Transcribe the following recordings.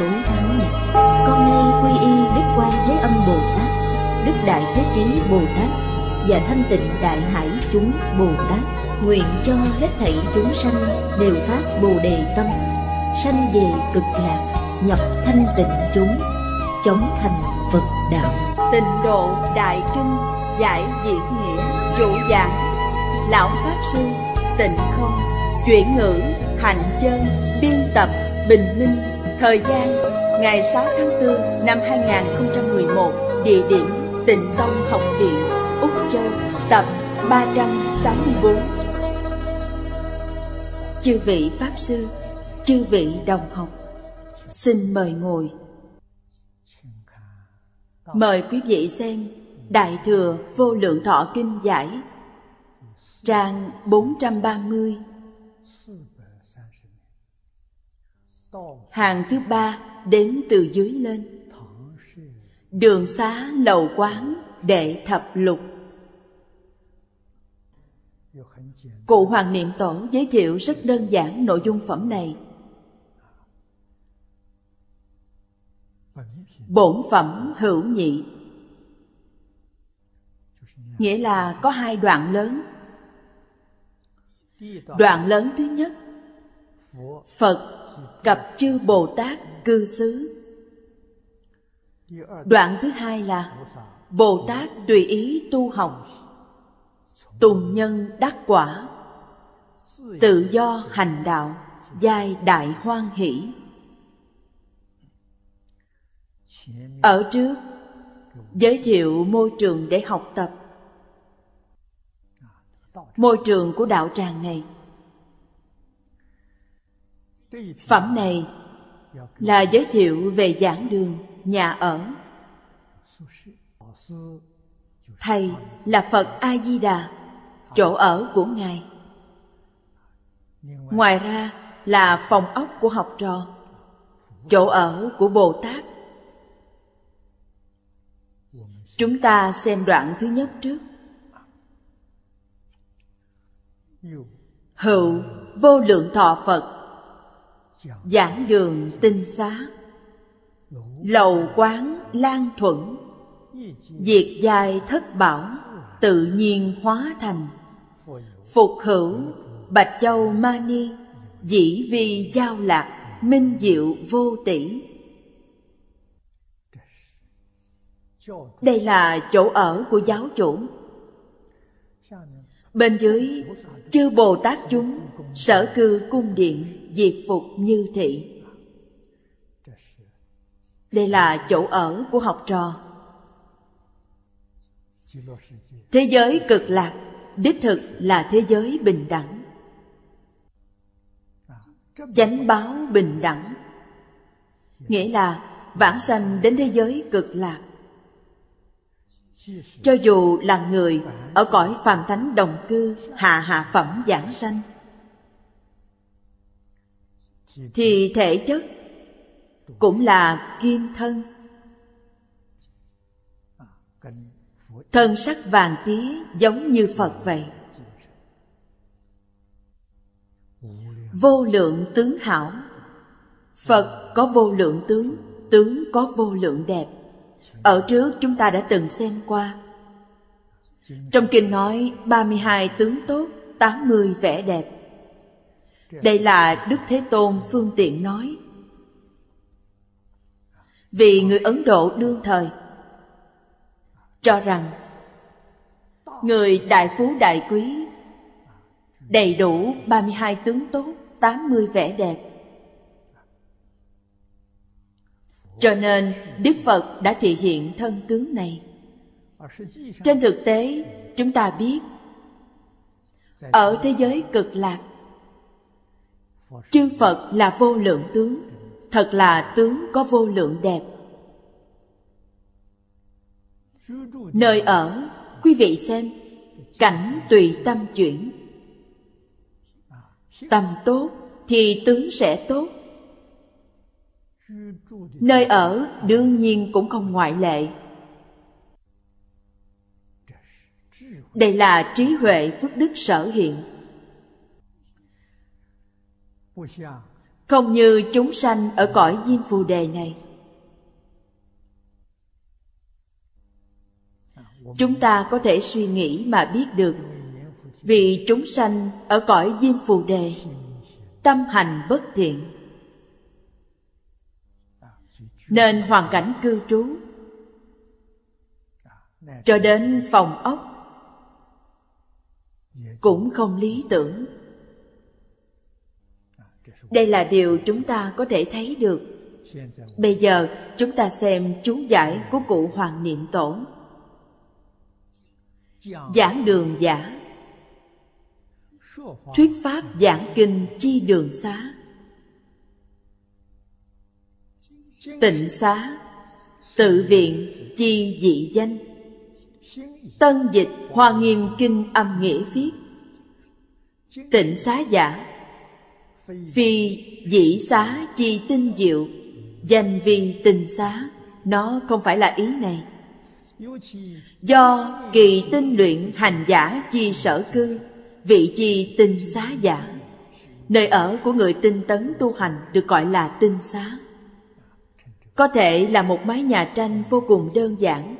tối thắng. Con nay quy y Đức Quan Thế Âm Bồ Tát, Đức Đại Thế Chí Bồ Tát và Thanh Tịnh Đại Hải chúng Bồ Tát, nguyện cho hết thảy chúng sanh đều phát Bồ đề tâm, sanh về cực lạc, nhập thanh tịnh chúng, chống thành Phật đạo. Tịnh độ Đại Kinh giải diễn nghĩa chủ giảng Lão Pháp Sư Tịnh Không Chuyển ngữ Hạnh Chân Biên tập Bình Minh Thời gian, ngày 6 tháng 4 năm 2011 Địa điểm Tịnh Tông Học viện, Úc Châu, Tập 364 Chư vị Pháp Sư, Chư vị đồng học, Xin mời ngồi. Mời quý vị xem Đại Thừa Vô Lượng Thọ Kinh Giải, Trang 430 Hàng thứ ba đến từ dưới lên. Đường xá lầu quán đệ thập lục. Cụ Hoàng Niệm Tổ giới thiệu rất đơn giản nội dung phẩm này. Bổn phẩm hữu nhị. Nghĩa là có hai đoạn lớn. Đoạn lớn thứ nhất, Phật cập chư Bồ Tát cư xứ. Đoạn thứ hai là, Bồ Tát tùy ý tu học. Tùng nhân đắc quả. Tự do hành đạo, Giai đại hoan hỷ. Ở trước, Giới thiệu môi trường để học tập. Môi trường của đạo tràng này Phẩm này là giới thiệu về giảng đường, nhà ở. Thầy là Phật A-di-đà, chỗ ở của Ngài. Ngoài ra là phòng ốc của học trò, chỗ ở của Bồ Tát. Chúng ta xem đoạn thứ nhất trước. Hữu vô lượng thọ Phật Giảng đường tinh xá. Lầu quán lan thuận. Diệt dài thất bảo Tự nhiên hóa thành. Phục hữu Bạch Châu Mani Dĩ vi giao lạc Minh diệu vô tỷ. Đây là chỗ ở của giáo chủ. Bên dưới Chư Bồ Tát chúng Sở cư cung điện diệt phục như thị. Đây là chỗ ở của học trò. Thế giới cực lạc, đích thực là thế giới bình đẳng. Chánh báo bình đẳng. Nghĩa là vãng sanh đến thế giới cực lạc. Cho dù là người ở cõi phàm thánh đồng cư, hạ hạ phẩm giảng sanh thì thể chất cũng là kim thân. Thân sắc vàng tía giống như phật vậy. Vô lượng tướng hảo. Phật có vô lượng tướng tướng có vô lượng đẹp. Ở trước chúng ta đã từng xem qua. Trong kinh nói 32 tướng tốt 80 vẻ đẹp đây là Đức Thế Tôn phương tiện nói. Vì người Ấn Độ đương thời, Cho rằng Người đại phú đại quý Đầy đủ 32 tướng tốt 80 vẻ đẹp. Cho nên Đức Phật đã thị hiện thân tướng này. Trên thực tế, chúng ta biết, Ở thế giới cực lạc Chư Phật là vô lượng tướng Thật là tướng có vô lượng đẹp Nơi ở, quý vị xem, cảnh tùy tâm chuyển. Tâm tốt thì tướng sẽ tốt. Nơi ở đương nhiên cũng không ngoại lệ. Đây là trí huệ phước đức sở hiện. Không như chúng sanh ở cõi diêm phù đề này. Chúng ta có thể suy nghĩ mà biết được, Vì chúng sanh ở cõi diêm phù đề, Tâm hành bất thiện Nên hoàn cảnh cư trú, Cho đến phòng ốc, Cũng không lý tưởng đây là điều chúng ta có thể thấy được. Bây giờ, chúng ta xem chú giải của cụ Hoàng Niệm Tổ. Giảng đường giả. Thuyết pháp giảng kinh chi đường xá. Tịnh xá. Tự viện chi dị danh. Tân dịch Hoa Nghiêm Kinh âm nghĩa viết. Tịnh xá giả. Phi dĩ xá chi tinh diệu, Danh vi tinh xá, Nó không phải là ý này. Do kỳ tinh luyện hành giả chi sở cư, Vị chi tinh xá giả, Nơi ở của người tinh tấn tu hành được gọi là tinh xá. Có thể là một mái nhà tranh vô cùng đơn giản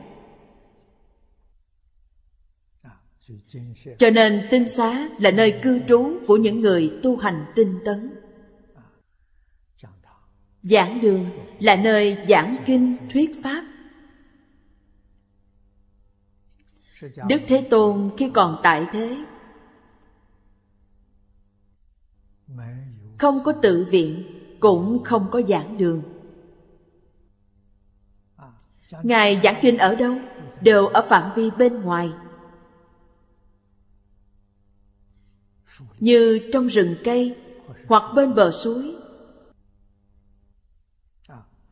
Cho nên tinh xá là nơi cư trú của những người tu hành tinh tấn. Giảng đường là nơi giảng kinh, thuyết pháp. Đức Thế Tôn khi còn tại thế, Không có tự viện, Cũng không có giảng đường. Ngài giảng kinh ở đâu? Đều ở phạm vi bên ngoài. Như trong rừng cây Hoặc bên bờ suối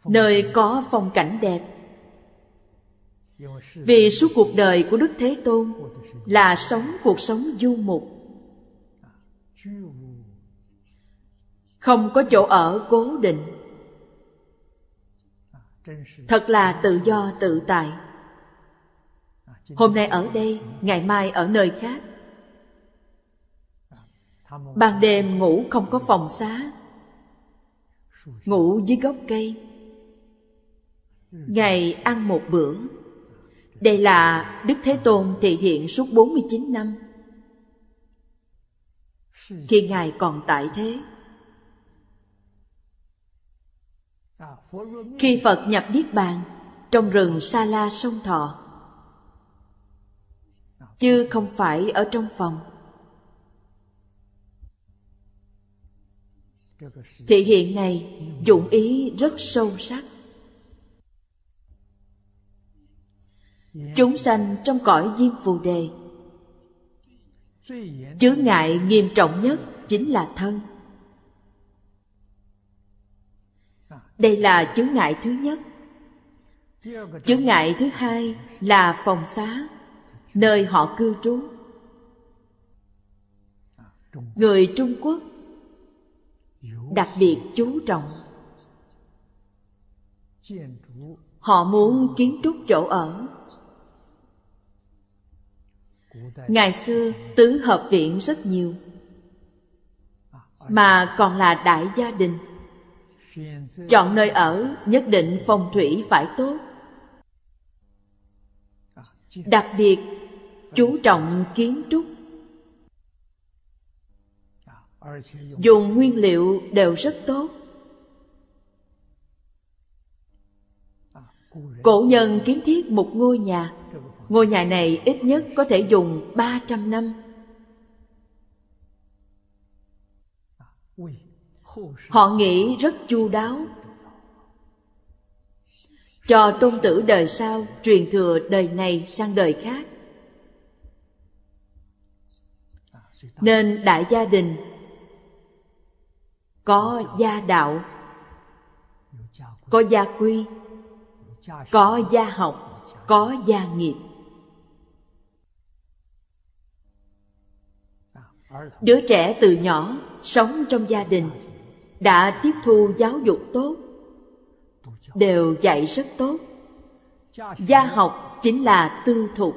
Nơi có phong cảnh đẹp vì suốt cuộc đời của Đức Thế Tôn là sống cuộc sống du mục. Không có chỗ ở cố định. Thật là tự do tự tại. Hôm nay ở đây, ngày mai ở nơi khác. Ban đêm ngủ không có phòng xá. Ngủ dưới gốc cây. Ngày ăn một bữa. Đây là Đức Thế Tôn thể hiện suốt 49 năm. Khi Ngài còn tại thế, Khi Phật nhập Niết Bàn Trong rừng Sa La sông Thọ, Chứ không phải ở trong phòng. Thị hiện này dụng ý rất sâu sắc. Chúng sanh trong cõi diêm phù đề, Chướng ngại nghiêm trọng nhất chính là thân. Đây là chướng ngại thứ nhất. Chướng ngại thứ hai là phòng xá, Nơi họ cư trú. Người Trung Quốc đặc biệt chú trọng. Họ muốn kiến trúc chỗ ở. Ngày xưa, tứ hợp viện rất nhiều, Mà còn là đại gia đình. Chọn nơi ở nhất định phong thủy phải tốt. Đặc biệt, chú trọng kiến trúc. Dùng nguyên liệu đều rất tốt Cổ nhân kiến thiết một ngôi nhà Ngôi nhà này ít nhất có thể dùng 300 năm. Họ nghĩ rất chu đáo cho tôn tử đời sau truyền thừa đời này sang đời khác. Nên đại gia đình có gia đạo, có gia quy, có gia học, có gia nghiệp. Đứa trẻ từ nhỏ sống trong gia đình đã tiếp thu giáo dục tốt đều dạy rất tốt. Gia học chính là tư thục.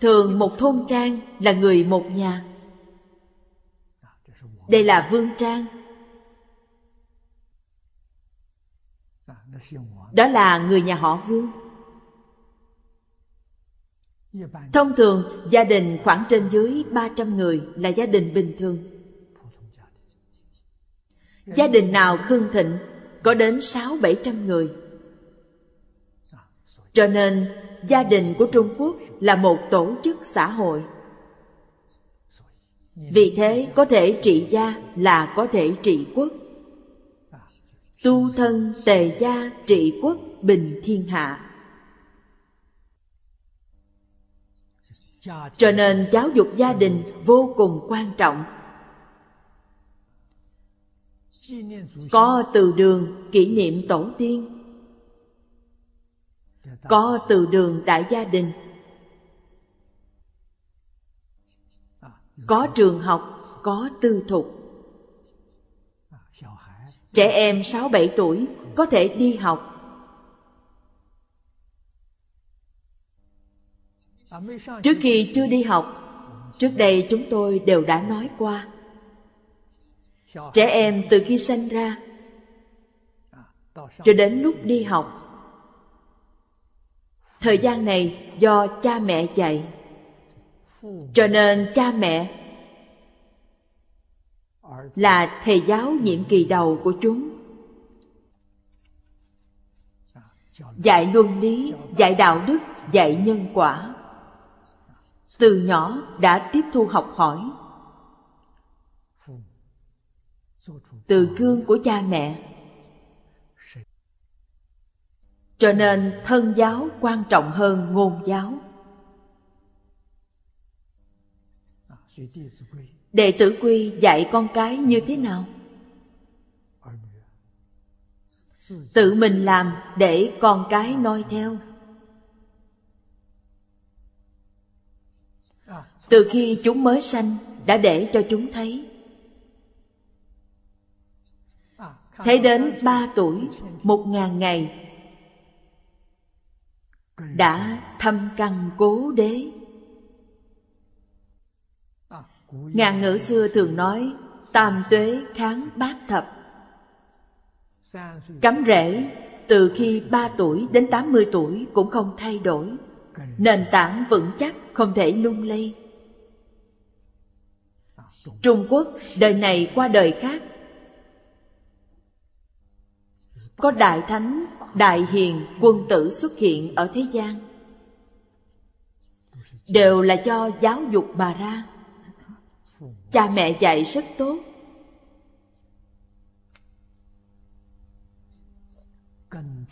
Thường một thôn trang là người một nhà đây là vương trang. Đó là người nhà họ vương. Thông thường, gia đình khoảng trên dưới 300 người là gia đình bình thường. Gia đình nào khương thịnh, có đến sáu bảy trăm người. Cho nên, gia đình của trung quốc là một tổ chức xã hội vì thế có thể trị gia là có thể trị quốc. Tu thân tề gia trị quốc bình thiên hạ. Cho nên giáo dục gia đình vô cùng quan trọng. Có từ đường kỷ niệm tổ tiên. Có từ đường đại gia đình có trường học, có tư thục. Trẻ em sáu bảy tuổi có thể đi học. Trước khi chưa đi học, trước đây chúng tôi đều đã nói qua. Trẻ em từ khi sinh ra cho đến lúc đi học, thời gian này do cha mẹ dạy cho nên cha mẹ là thầy giáo nhiệm kỳ đầu của chúng. Dạy luân lý, dạy đạo đức, dạy nhân quả. Từ nhỏ đã tiếp thu học hỏi. Từ gương của cha mẹ. Cho nên thân giáo quan trọng hơn ngôn giáo. Đệ tử quy dạy con cái như thế nào? Tự mình làm để con cái noi theo. Từ khi chúng mới sanh, đã để cho chúng thấy. Thấy đến ba tuổi, một ngàn ngày, đã thâm căn cố đế ngàn ngữ xưa thường nói, tam tuế kháng bát thập. Cắm rễ, từ khi ba tuổi đến tám mươi tuổi cũng không thay đổi. Nền tảng vững chắc, không thể lung lay. Trung quốc, đời này qua đời khác. Có đại thánh, đại hiền, quân tử xuất hiện ở thế gian. Đều là cho giáo dục mà ra cha mẹ dạy rất tốt.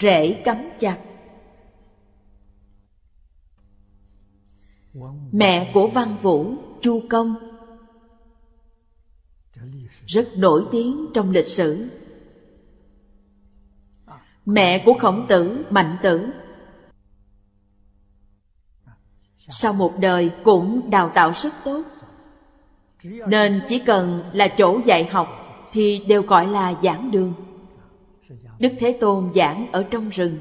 Rễ cắm chặt. Mẹ của văn vũ, chu công, rất nổi tiếng trong lịch sử. Mẹ của khổng tử, mạnh tử, sau một đời cũng đào tạo rất tốt nên chỉ cần là chỗ dạy học thì đều gọi là giảng đường. Đức thế tôn giảng ở trong rừng.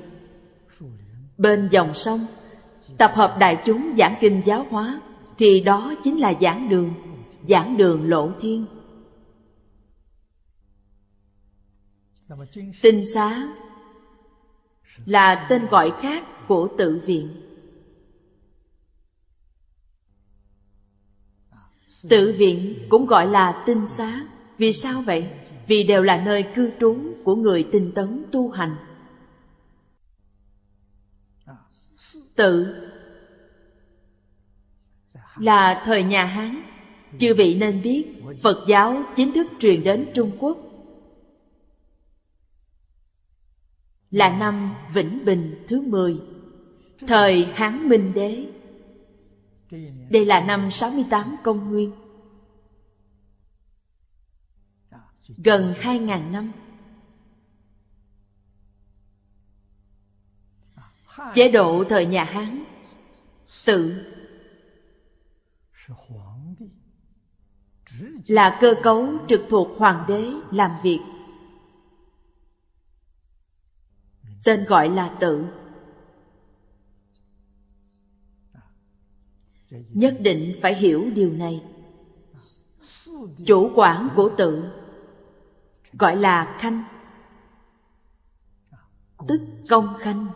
Bên dòng sông, tập hợp đại chúng giảng kinh giáo hóa thì đó chính là giảng đường giảng đường lộ thiên. Tinh xá là tên gọi khác của tự viện. Tự viện cũng gọi là tinh xá. Vì sao vậy? Vì đều là nơi cư trú của người tinh tấn tu hành. Tự là thời nhà hán. Chư vị nên biết, phật giáo chính thức truyền đến trung quốc. Là năm Vĩnh Bình thứ 10 Thời Hán Minh Đế. Đây là năm 68 công nguyên. Gần 2.000 năm. Chế độ thời nhà Hán. Tự. Là cơ cấu trực thuộc hoàng đế làm việc. Tên gọi là tự. Nhất định phải hiểu điều này. Chủ quản của tự gọi là khanh. Tức công khanh.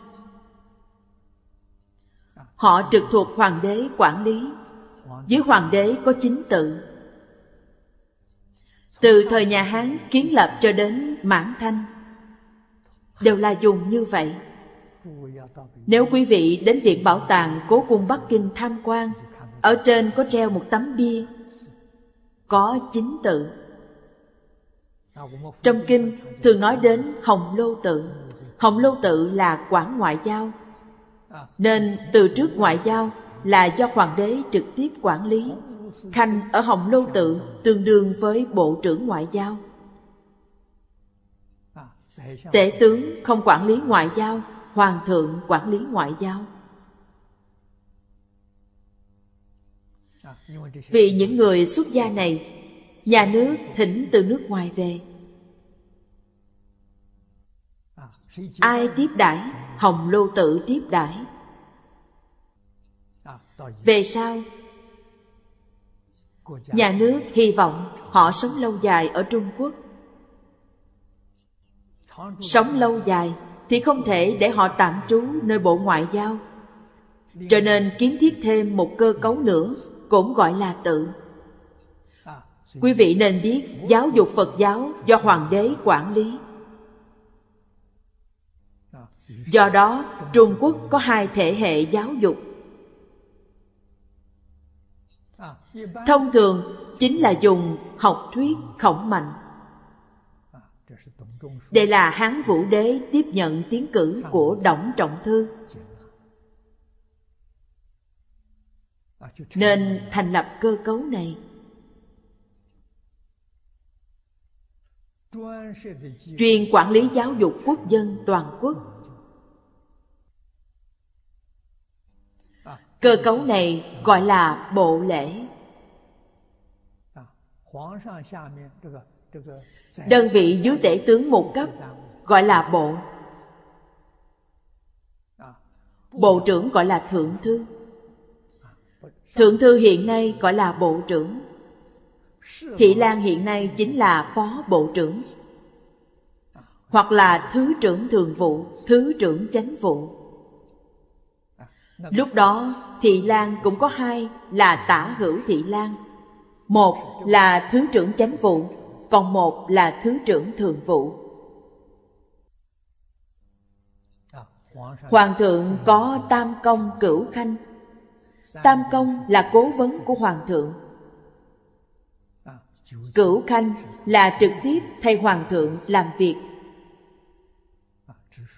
Họ trực thuộc hoàng đế quản lý. Dưới hoàng đế có chính tự. Từ thời nhà hán kiến lập cho đến mãn thanh, đều là dùng như vậy. Nếu quý vị đến viện bảo tàng cố cung bắc kinh tham quan ở trên có treo một tấm bia, có chính tự. Trong kinh thường nói đến hồng lô tự. Hồng lô tự là quản ngoại giao. Nên từ trước ngoại giao là do hoàng đế trực tiếp quản lý. Khanh ở hồng lô tự tương đương với bộ trưởng ngoại giao. Tể tướng không quản lý ngoại giao, hoàng thượng quản lý ngoại giao. Vì những người xuất gia này, nhà nước thỉnh từ nước ngoài về. Ai tiếp đãi, hồng lô tự tiếp đãi. Về sau, nhà nước hy vọng họ sống lâu dài ở trung quốc. Sống lâu dài thì không thể để họ tạm trú nơi bộ ngoại giao. Cho nên kiến thiết thêm một cơ cấu nữa cũng gọi là tự. Quý vị nên biết giáo dục phật giáo do hoàng đế quản lý. Do đó trung quốc có hai thể hệ giáo dục. Thông thường chính là dùng học thuyết khổng mạnh. Đây là hán vũ đế tiếp nhận tiến cử của đổng trọng thư nên thành lập cơ cấu này. Chuyên quản lý giáo dục quốc dân toàn quốc. Cơ cấu này gọi là bộ lễ. Đơn vị dưới tể tướng một cấp gọi là bộ. Bộ trưởng gọi là thượng thư thượng thư hiện nay gọi là bộ trưởng. Thị lan hiện nay chính là phó bộ trưởng. Hoặc là thứ trưởng thường vụ thứ trưởng chánh vụ. Lúc đó thị lan cũng có hai là tả hữu thị lan. Một là thứ trưởng chánh vụ còn một là thứ trưởng thường vụ. Hoàng thượng có tam công cửu khanh tam công là cố vấn của hoàng thượng. Cửu khanh là trực tiếp thay hoàng thượng làm việc.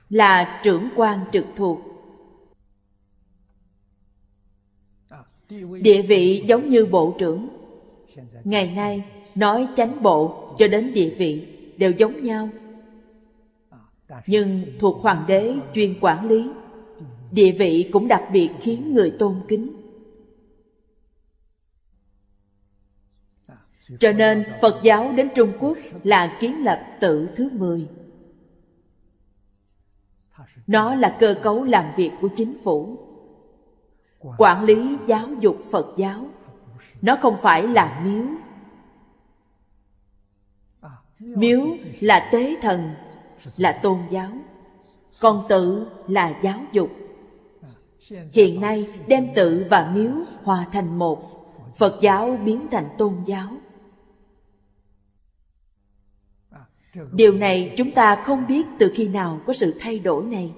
Là trưởng quan trực thuộc. Địa vị giống như bộ trưởng. Ngày nay, nói chánh bộ cho đến địa vị đều giống nhau. Nhưng thuộc hoàng đế chuyên quản lý, địa vị cũng đặc biệt khiến người tôn kính. Cho nên phật giáo đến trung quốc là kiến lập tự thứ mười. Nó là cơ cấu làm việc của chính phủ. Quản lý giáo dục phật giáo, nó không phải là miếu. Miếu là tế thần, là tôn giáo, còn tự là giáo dục. Hiện nay đem tự và miếu hòa thành một, phật giáo biến thành tôn giáo. Điều này chúng ta không biết từ khi nào có sự thay đổi này.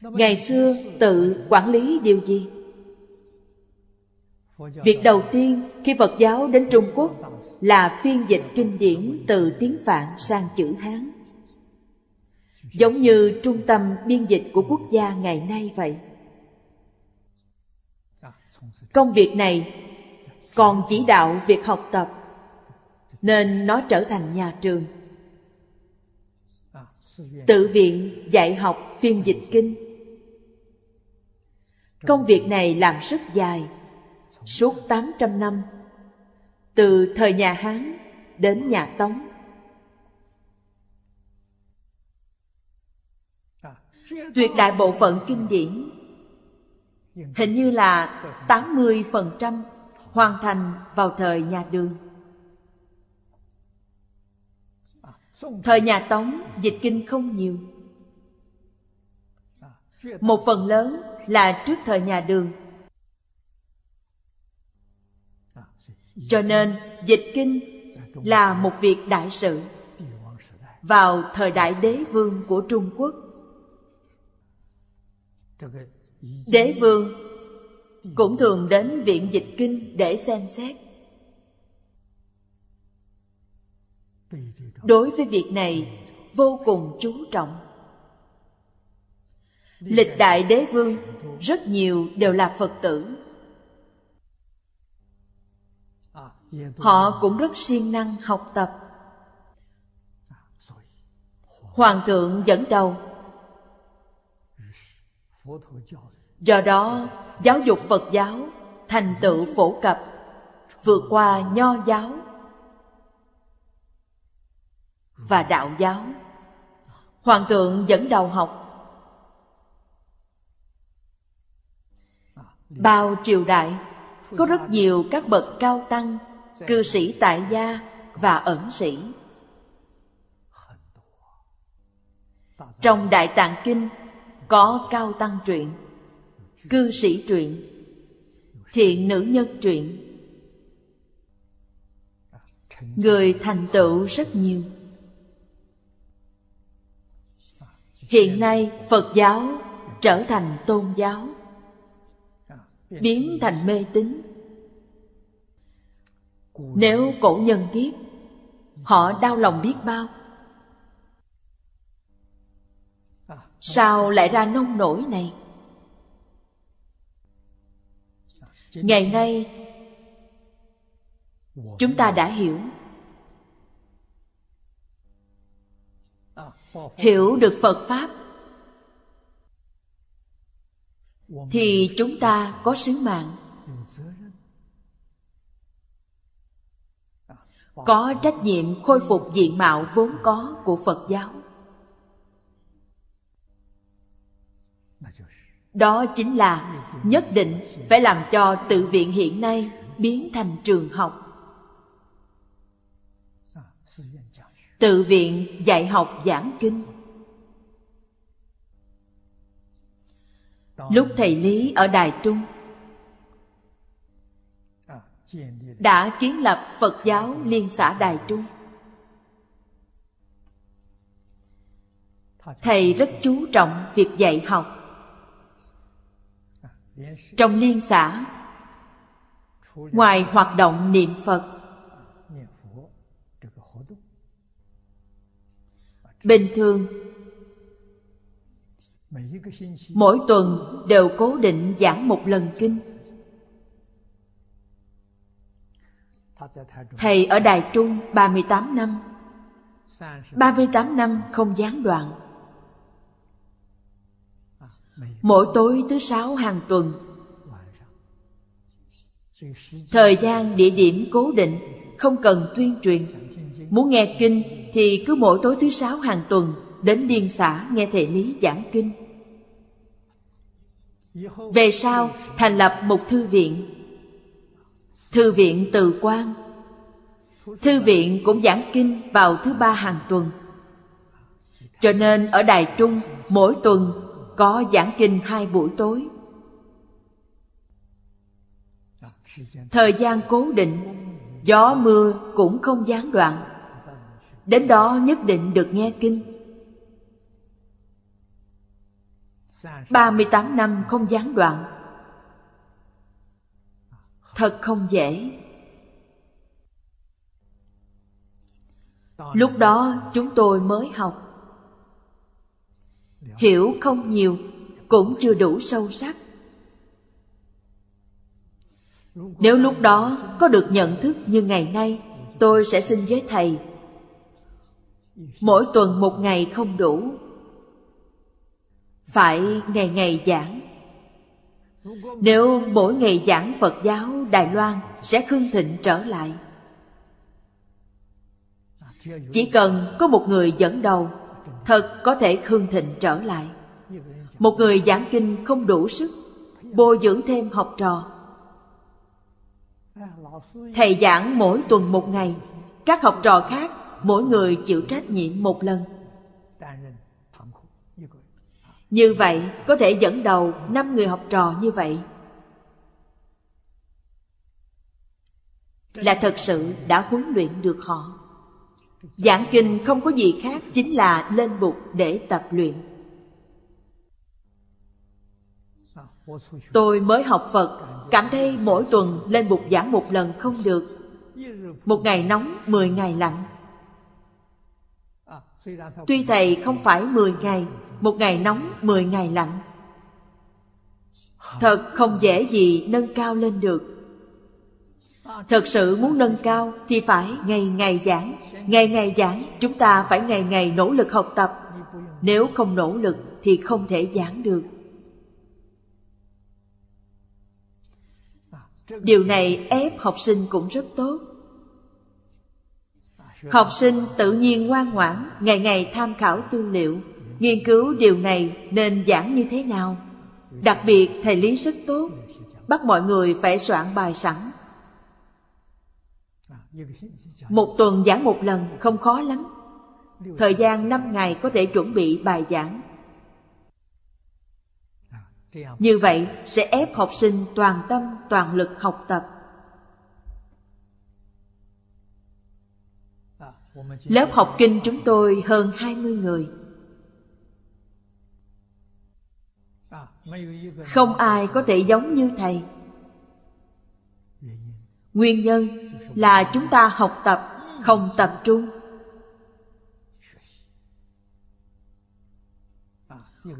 Ngày xưa, tự quản lý điều gì? Việc đầu tiên khi phật giáo đến trung quốc là phiên dịch kinh điển từ tiếng phạn sang chữ hán. Giống như trung tâm biên dịch của quốc gia ngày nay vậy. Công việc này còn chỉ đạo việc học tập nên nó trở thành nhà trường. Tự viện dạy học phiên dịch kinh. Công việc này làm rất dài Suốt 800 năm. Từ thời nhà Hán đến nhà Tống. Tuyệt đại bộ phận kinh điển Hình như là 80% hoàn thành vào thời nhà Đường Thời nhà Tống, dịch kinh không nhiều. Một phần lớn là trước thời nhà Đường. Cho nên, dịch kinh là một việc đại sự. Vào thời đại đế vương của Trung Quốc, Đế vương cũng thường đến viện dịch kinh để xem xét đối với việc này, vô cùng chú trọng. Lịch đại đế vương, rất nhiều đều là phật tử. Họ cũng rất siêng năng học tập. Hoàng thượng dẫn đầu. Do đó, giáo dục phật giáo thành tựu phổ cập, vượt qua nho giáo và đạo giáo. Hoàng thượng dẫn đầu học. Bao triều đại, có rất nhiều các bậc cao tăng, cư sĩ tại gia và ẩn sĩ. Trong đại tạng kinh, có cao tăng truyện, cư sĩ truyện, thiện nữ nhân truyện. Người thành tựu rất nhiều. Hiện nay phật giáo trở thành tôn giáo, biến thành mê tín. Nếu cổ nhân biết, họ đau lòng biết bao. Sao lại ra nông nổi này? Ngày nay, chúng ta đã hiểu hiểu được phật pháp, thì chúng ta có sứ mạng. Có trách nhiệm khôi phục diện mạo vốn có của phật giáo. Đó chính là nhất định phải làm cho tự viện hiện nay biến thành trường học. Tự viện dạy học giảng kinh. Lúc thầy lý ở đài trung, đã kiến lập phật giáo liên xã đài trung. Thầy rất chú trọng việc dạy học. Trong liên xã, ngoài hoạt động niệm phật bình thường. Mỗi tuần đều cố định giảng một lần kinh. Thầy ở Đài Trung 38 năm. 38 năm không gián đoạn. Mỗi tối thứ sáu hàng tuần. Thời gian địa điểm cố định, Không cần tuyên truyền. Muốn nghe kinh thì cứ mỗi tối thứ sáu hàng tuần, Đến liên xã nghe thầy Lý giảng kinh. Về sau, thành lập một thư viện. Thư viện Từ Quan Thư viện cũng giảng kinh vào thứ ba hàng tuần. Cho nên ở Đài Trung, mỗi tuần có giảng kinh hai buổi tối. Thời gian cố định, Gió mưa cũng không gián đoạn. Đến đó nhất định được nghe kinh. 38 năm không gián đoạn. Thật không dễ. Lúc đó chúng tôi mới học. Hiểu không nhiều, Cũng chưa đủ sâu sắc. Nếu lúc đó có được nhận thức như ngày nay, Tôi sẽ xin với Thầy Mỗi tuần một ngày không đủ. Phải ngày ngày giảng. Nếu mỗi ngày giảng Phật giáo, Đài Loan Sẽ khương thịnh trở lại. Chỉ cần có một người dẫn đầu, Thật có thể khương thịnh trở lại. Một người giảng kinh không đủ sức, Bồi dưỡng thêm học trò. Thầy giảng mỗi tuần một ngày, Các học trò khác mỗi người chịu trách nhiệm một lần. Như vậy có thể dẫn đầu năm người học trò như vậy. Là thật sự đã huấn luyện được họ. Giảng kinh không có gì khác Chính là lên bục để tập luyện. Tôi mới học Phật Cảm thấy mỗi tuần lên bục giảng một lần không được. Một ngày nóng, mười ngày lạnh. Tuy thầy không phải mười ngày Một ngày nóng, mười ngày lạnh. Thật không dễ gì nâng cao lên được. Thật sự muốn nâng cao thì phải ngày ngày giảng. Ngày ngày giảng chúng ta phải ngày ngày nỗ lực học tập. Nếu không nỗ lực thì không thể giảng được. Điều này ép học sinh cũng rất tốt. Học sinh tự nhiên ngoan ngoãn, Ngày ngày tham khảo tư liệu. Nghiên cứu điều này nên giảng như thế nào? Đặc biệt, thầy Lý rất tốt. Bắt mọi người phải soạn bài sẵn. Một tuần giảng một lần không khó lắm. Thời gian 5 ngày có thể chuẩn bị bài giảng. Như vậy sẽ ép học sinh toàn tâm, toàn lực học tập. Lớp học kinh chúng tôi hơn 20 người. Không ai có thể giống như thầy. Nguyên nhân là chúng ta học tập, không tập trung.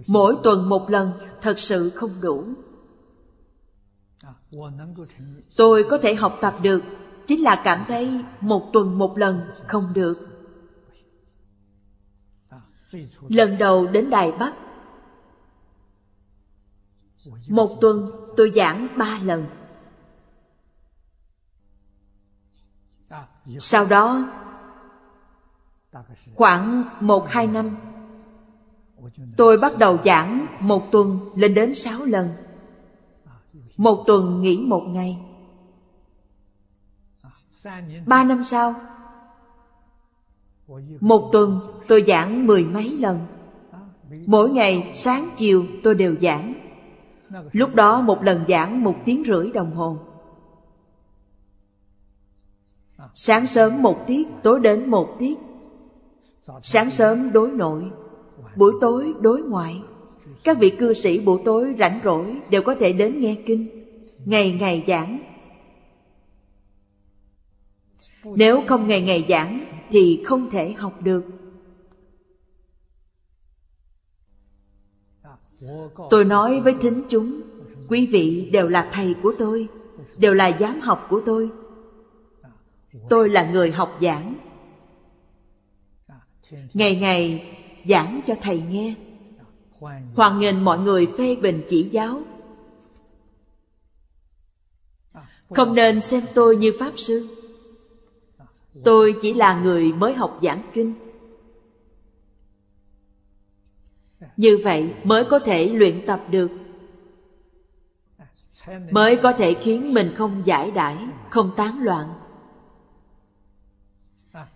Mỗi tuần một lần thật sự không đủ. Tôi có thể học tập được Chính là cảm thấy một tuần một lần không được. Lần đầu đến Đài Bắc, Một tuần tôi giảng ba lần. Sau đó, Khoảng một hai năm, Tôi bắt đầu giảng một tuần lên đến sáu lần. Một tuần nghỉ một ngày. Ba năm sau Một tuần tôi giảng mười mấy lần. Mỗi ngày sáng chiều tôi đều giảng. Lúc đó một lần giảng một tiếng rưỡi đồng hồ. Sáng sớm một tiết, tối đến một tiết. Sáng sớm đối nội, buổi tối đối ngoại. Các vị cư sĩ buổi tối rảnh rỗi đều có thể đến nghe kinh. Ngày ngày giảng Nếu không ngày ngày giảng, thì không thể học được. Tôi nói với thính chúng, Quý vị đều là thầy của tôi, Đều là giám học của tôi. Tôi là người học giảng. Ngày ngày giảng cho thầy nghe. Hoan nghênh mọi người phê bình chỉ giáo. Không nên xem tôi như Pháp Sư. Tôi chỉ là người mới học giảng kinh. Như vậy mới có thể luyện tập được. Mới có thể khiến mình không giải đãi, Không tán loạn.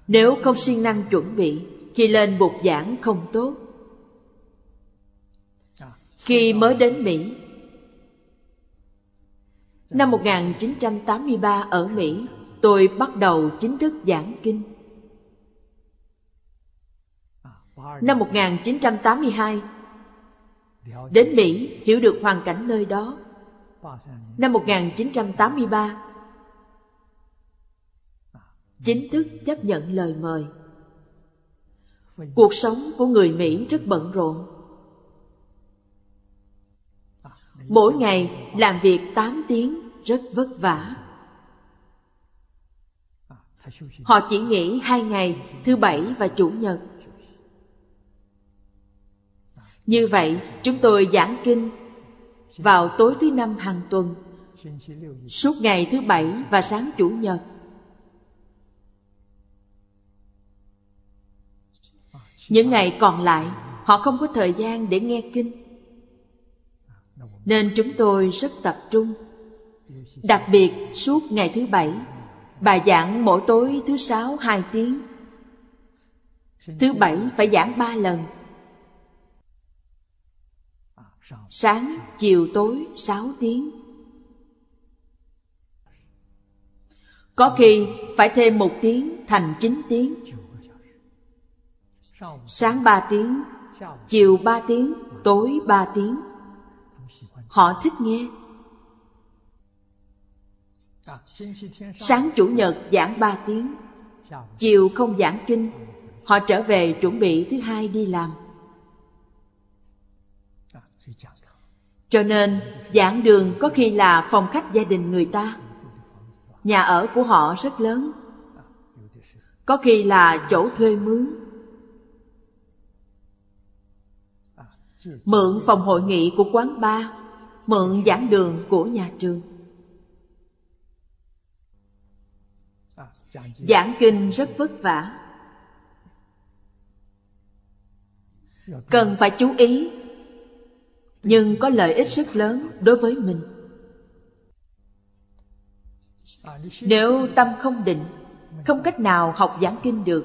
Nếu không siêng năng chuẩn bị, Khi lên bục giảng không tốt. Khi mới đến Mỹ, Năm 1983 ở Mỹ Tôi bắt đầu chính thức giảng kinh. Năm 1982 Đến Mỹ, hiểu được hoàn cảnh nơi đó. Năm 1983 Chính thức chấp nhận lời mời. Cuộc sống của người Mỹ rất bận rộn. Mỗi ngày làm việc 8 tiếng rất vất vả. Họ chỉ nghỉ hai ngày Thứ bảy và Chủ nhật Như vậy, chúng tôi giảng kinh vào tối thứ năm hàng tuần, suốt ngày thứ bảy và sáng chủ nhật. Những ngày còn lại, họ không có thời gian để nghe kinh. Nên chúng tôi rất tập trung. Đặc biệt suốt ngày thứ bảy, bà giảng mỗi tối thứ sáu hai tiếng. Thứ bảy phải giảng ba lần. Sáng, chiều, tối sáu tiếng. Có khi phải thêm một tiếng thành chín tiếng Sáng ba tiếng Chiều ba tiếng Tối ba tiếng Họ thích nghe Sáng Chủ nhật giảng ba tiếng. Chiều không giảng kinh, Họ trở về chuẩn bị thứ hai đi làm. Cho nên, giảng đường có khi là phòng khách gia đình người ta. Nhà ở của họ rất lớn. Có khi là chỗ thuê mướn. Mượn phòng hội nghị của quán bar, Mượn giảng đường của nhà trường. Giảng kinh rất vất vả. Cần phải chú ý, Nhưng có lợi ích rất lớn đối với mình. Nếu tâm không định, Không cách nào học giảng kinh được.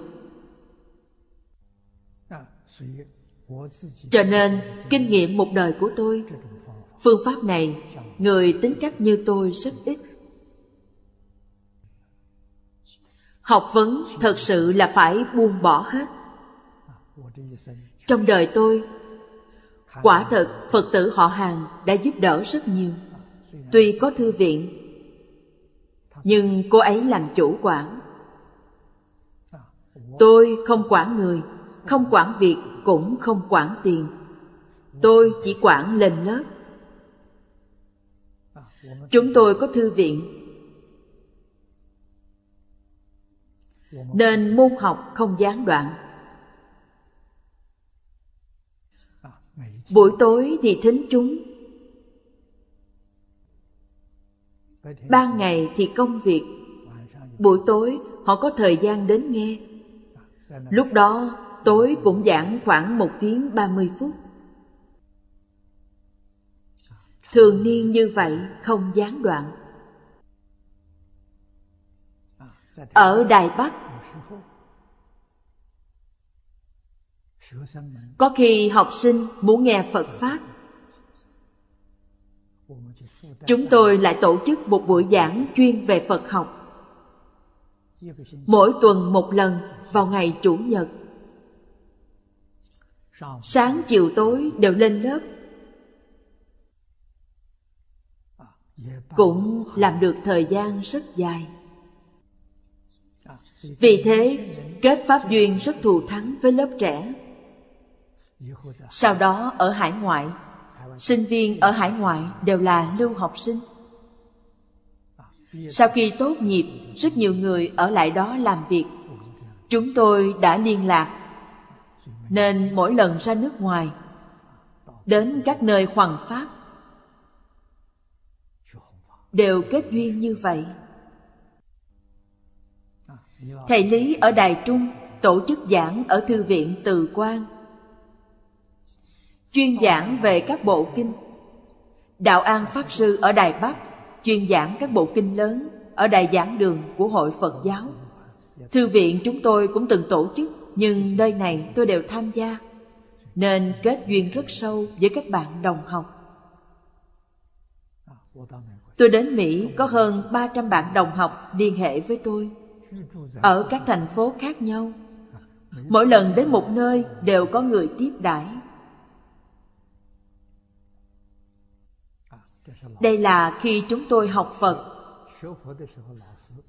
Cho nên, kinh nghiệm một đời của tôi, phương pháp này, người tính cách như tôi rất ít. Học vấn thật sự là phải buông bỏ hết. Trong đời tôi, quả thật phật tử họ hàng đã giúp đỡ rất nhiều. Tuy có thư viện, nhưng cô ấy làm chủ quản. Tôi không quản người, không quản việc, cũng không quản tiền. Tôi chỉ quản lên lớp. Chúng tôi có thư viện nên môn học không gián đoạn buổi tối thì thính chúng ban ngày thì công việc buổi tối họ có thời gian đến nghe lúc đó tối cũng giảng khoảng một tiếng ba mươi phút. Thường niên như vậy không gián đoạn. Ở Đài Bắc, có khi học sinh muốn nghe Phật Pháp, chúng tôi lại tổ chức một buổi giảng chuyên về Phật học. Mỗi tuần một lần vào ngày Chủ nhật. Sáng chiều tối đều lên lớp. Cũng làm được thời gian rất dài vì thế, kết pháp duyên rất thù thắng với lớp trẻ. Sau đó, ở hải ngoại, sinh viên ở hải ngoại đều là lưu học sinh. Sau khi tốt nghiệp, rất nhiều người ở lại đó làm việc. Chúng tôi đã liên lạc, nên mỗi lần ra nước ngoài, đến các nơi hoằng pháp, đều kết duyên như vậy thầy lý ở đài trung, tổ chức giảng ở thư viện từ quan chuyên giảng về các bộ kinh. Đạo an pháp sư ở đài bắc chuyên giảng các bộ kinh lớn ở đài giảng đường của hội phật giáo. Thư viện chúng tôi cũng từng tổ chức, nhưng nơi này tôi đều tham gia, nên kết duyên rất sâu với các bạn đồng học. Tôi đến mỹ có hơn 300 bạn đồng học liên hệ với tôi ở các thành phố khác nhau mỗi lần đến một nơi đều có người tiếp đãi. Đây là khi chúng tôi học phật.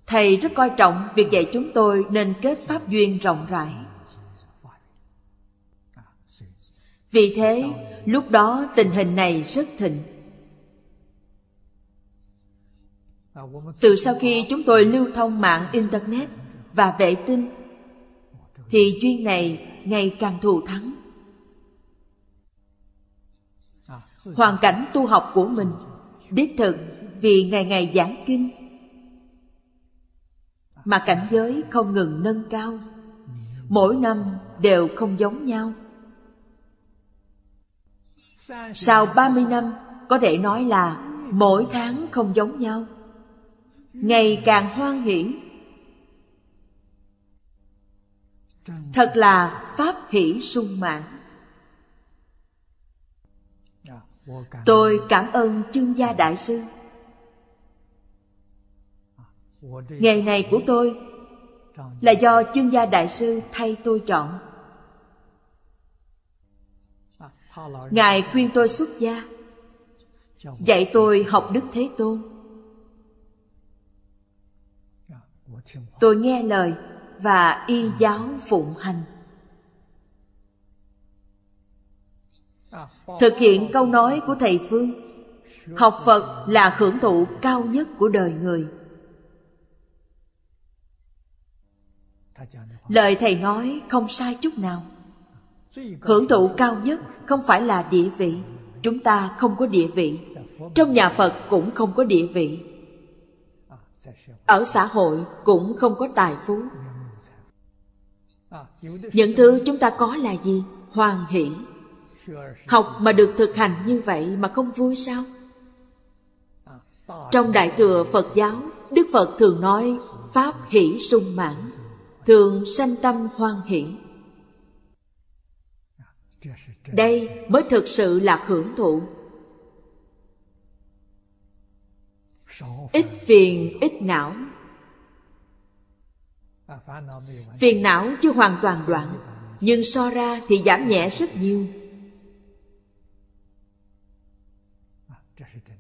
Thầy rất coi trọng việc dạy chúng tôi nên kết pháp duyên rộng rãi. Vì thế, lúc đó tình hình này rất thịnh. Từ sau khi chúng tôi lưu thông mạng Internet và vệ tinh, thì duyên này ngày càng thù thắng. hoàn cảnh tu học của mình đích thực vì ngày ngày giảng kinh mà cảnh giới không ngừng nâng cao. Mỗi năm đều không giống nhau. Sau 30 năm có thể nói là mỗi tháng không giống nhau ngày càng hoan hỷ. Thật là pháp hỷ sung mãn. Tôi cảm ơn chương gia đại sư. Nghề này của tôi là do chương gia đại sư thay tôi chọn. Ngài khuyên tôi xuất gia, dạy tôi học đức thế tôn. Tôi nghe lời và y giáo phụng hành. Thực hiện câu nói của thầy phương, học phật là hưởng thụ cao nhất của đời người. Lời thầy nói không sai chút nào. Hưởng thụ cao nhất không phải là địa vị. Chúng ta không có địa vị. Trong nhà phật cũng không có địa vị ở xã hội cũng không có tài phú. Những thứ chúng ta có là gì? Hoan hỷ. Học mà được thực hành như vậy mà không vui sao? Trong đại thừa phật giáo, đức phật thường nói, pháp hỷ sung mãn, thường sanh tâm hoan hỷ. Đây mới thực sự là hưởng thụ. Ít phiền, ít não. Phiền não chưa hoàn toàn đoạn, nhưng so ra thì giảm nhẹ rất nhiều.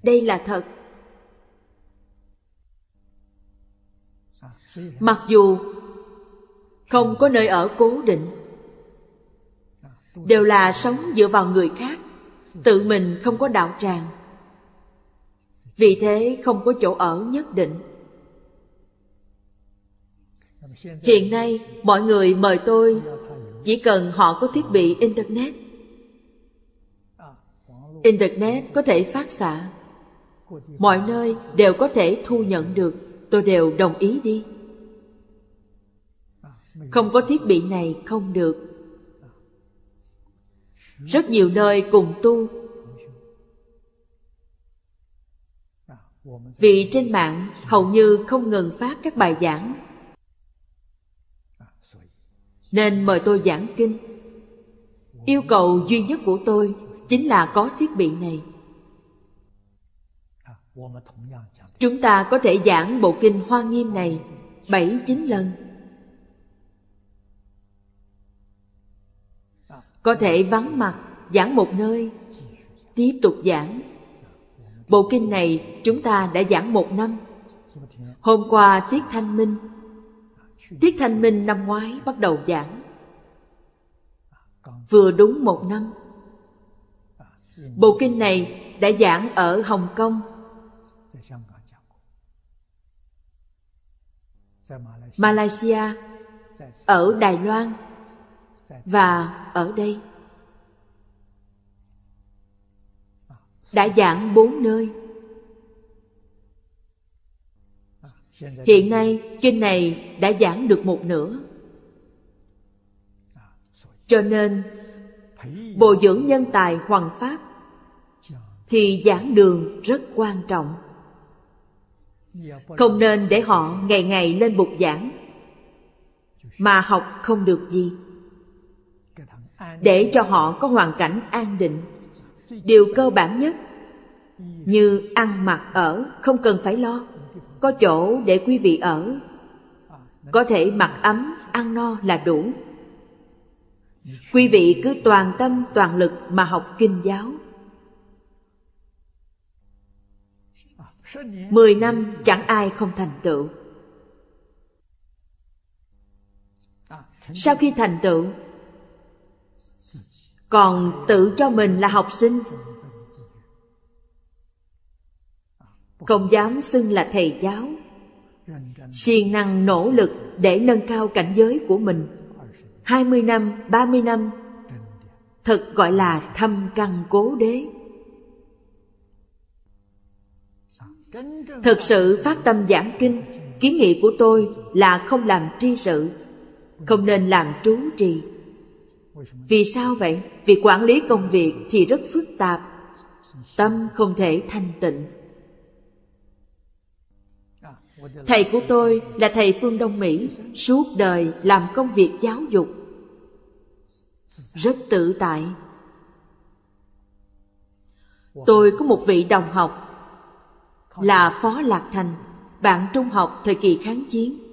Đây là thật. Mặc dù không có nơi ở cố định, đều là sống dựa vào người khác, tự mình không có đạo tràng vì thế không có chỗ ở nhất định. Hiện nay, mọi người mời tôi, chỉ cần họ có thiết bị internet. Internet có thể phát xạ. Mọi nơi đều có thể thu nhận được. Tôi đều đồng ý đi. Không có thiết bị này không được. Rất nhiều nơi cùng tu vì trên mạng hầu như không ngừng phát các bài giảng. Nên mời tôi giảng kinh. Yêu cầu duy nhất của tôi chính là có thiết bị này. Chúng ta có thể giảng bộ kinh hoa nghiêm này bảy, chín lần. Có thể vắng mặt, giảng một nơi, tiếp tục giảng bộ kinh này chúng ta đã giảng một năm. Hôm qua tiết thanh minh, tiết thanh minh năm ngoái bắt đầu giảng. Vừa đúng một năm, bộ kinh này đã giảng ở hồng kông. Malaysia, ở đài loan và ở đây. Đã giảng bốn nơi. Hiện nay, kinh này đã giảng được một nửa. Cho nên, bồi dưỡng nhân tài hoàng pháp thì giảng đường rất quan trọng. Không nên để họ ngày ngày lên bục giảng mà học không được gì. Để cho họ có hoàn cảnh an định điều cơ bản nhất, như ăn mặc ở, không cần phải lo. Có chỗ để quý vị ở. Có thể mặc ấm, ăn no là đủ. Quý vị cứ toàn tâm, toàn lực mà học kinh giáo. Mười năm chẳng ai không thành tựu. Sau khi thành tựu còn tự cho mình là học sinh. Không dám xưng là thầy giáo. Siêng năng nỗ lực để nâng cao cảnh giới của mình. 20 năm, 30 năm Thật gọi là thâm căn cố đế. Thực sự phát tâm giảng kinh Kiến nghị của tôi là không làm tri sự Không nên làm trú trì. Vì sao vậy? Vì quản lý công việc thì rất phức tạp. Tâm không thể thanh tịnh. Thầy của tôi là thầy phương Đông Mỹ, Suốt đời làm công việc giáo dục. Rất tự tại. Tôi có một vị đồng học Là Phó Lạc Thành, Bạn trung học thời kỳ kháng chiến.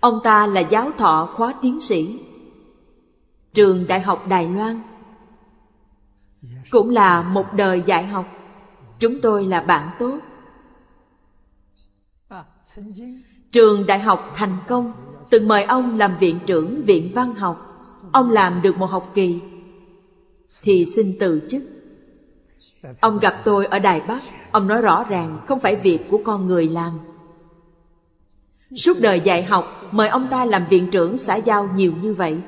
Ông ta là giáo thọ khóa tiến sĩ Trường Đại học Đài Loan. Cũng là một đời dạy học. Chúng tôi là bạn tốt. Trường Đại học Thành Công từng mời ông làm viện trưởng Viện Văn học. Ông làm được một học kỳ. Thì xin từ chức. Ông gặp tôi ở Đài Bắc, ông nói rõ ràng không phải việc của con người làm. Suốt đời dạy học, mời ông ta làm viện trưởng xã giao nhiều như vậy.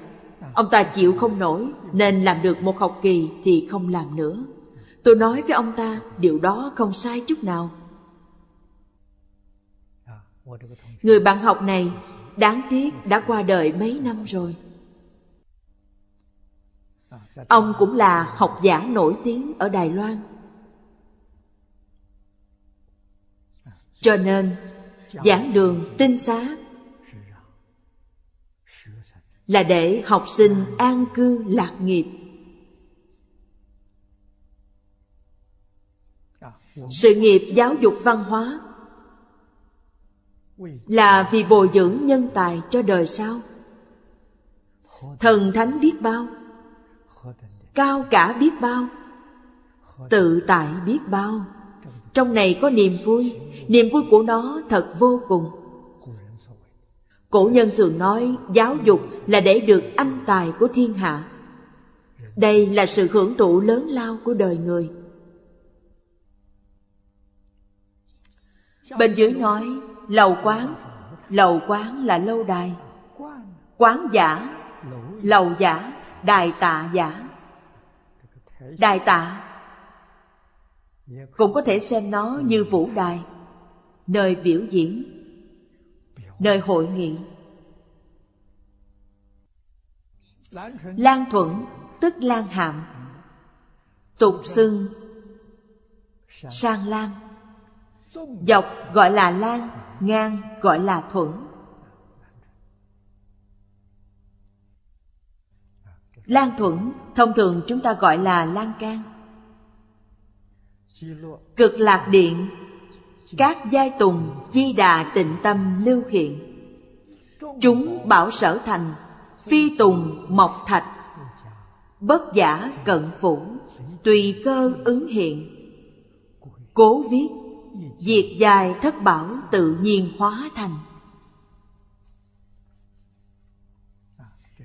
Ông ta chịu không nổi, nên làm được một học kỳ thì không làm nữa. Tôi nói với ông ta, điều đó không sai chút nào. Người bạn học này đáng tiếc đã qua đời mấy năm rồi. Ông cũng là học giả nổi tiếng ở Đài Loan. Cho nên, giảng đường tinh xá. Là để học sinh an cư lạc nghiệp. Sự nghiệp giáo dục văn hóa là vì bồi dưỡng nhân tài cho đời sau. Thần thánh biết bao, cao cả biết bao, tự tại biết bao trong này có niềm vui. Niềm vui của nó thật vô cùng. Cổ nhân thường nói, giáo dục là để được anh tài của thiên hạ. Đây là sự hưởng thụ lớn lao của đời người. Bên dưới nói, lầu quán. Lầu quán là lâu đài. Quán giả. Lầu giả. Đài tạ giả. Đài tạ cũng có thể xem nó như vũ đài, nơi biểu diễn, nơi hội nghị. Lan thuận, tức lan hạm. Tục xưng, sang lam dọc gọi là lan, ngang gọi là thuận. Lan thuận thông thường chúng ta gọi là lan can cực lạc điện các giai tùng di đà tịnh tâm lưu hiện. Chúng bảo sở thành phi tùng mộc thạch bất giả cận phủ tùy cơ ứng hiện. Cố viết Diệt dài thất bảo tự nhiên hóa thành.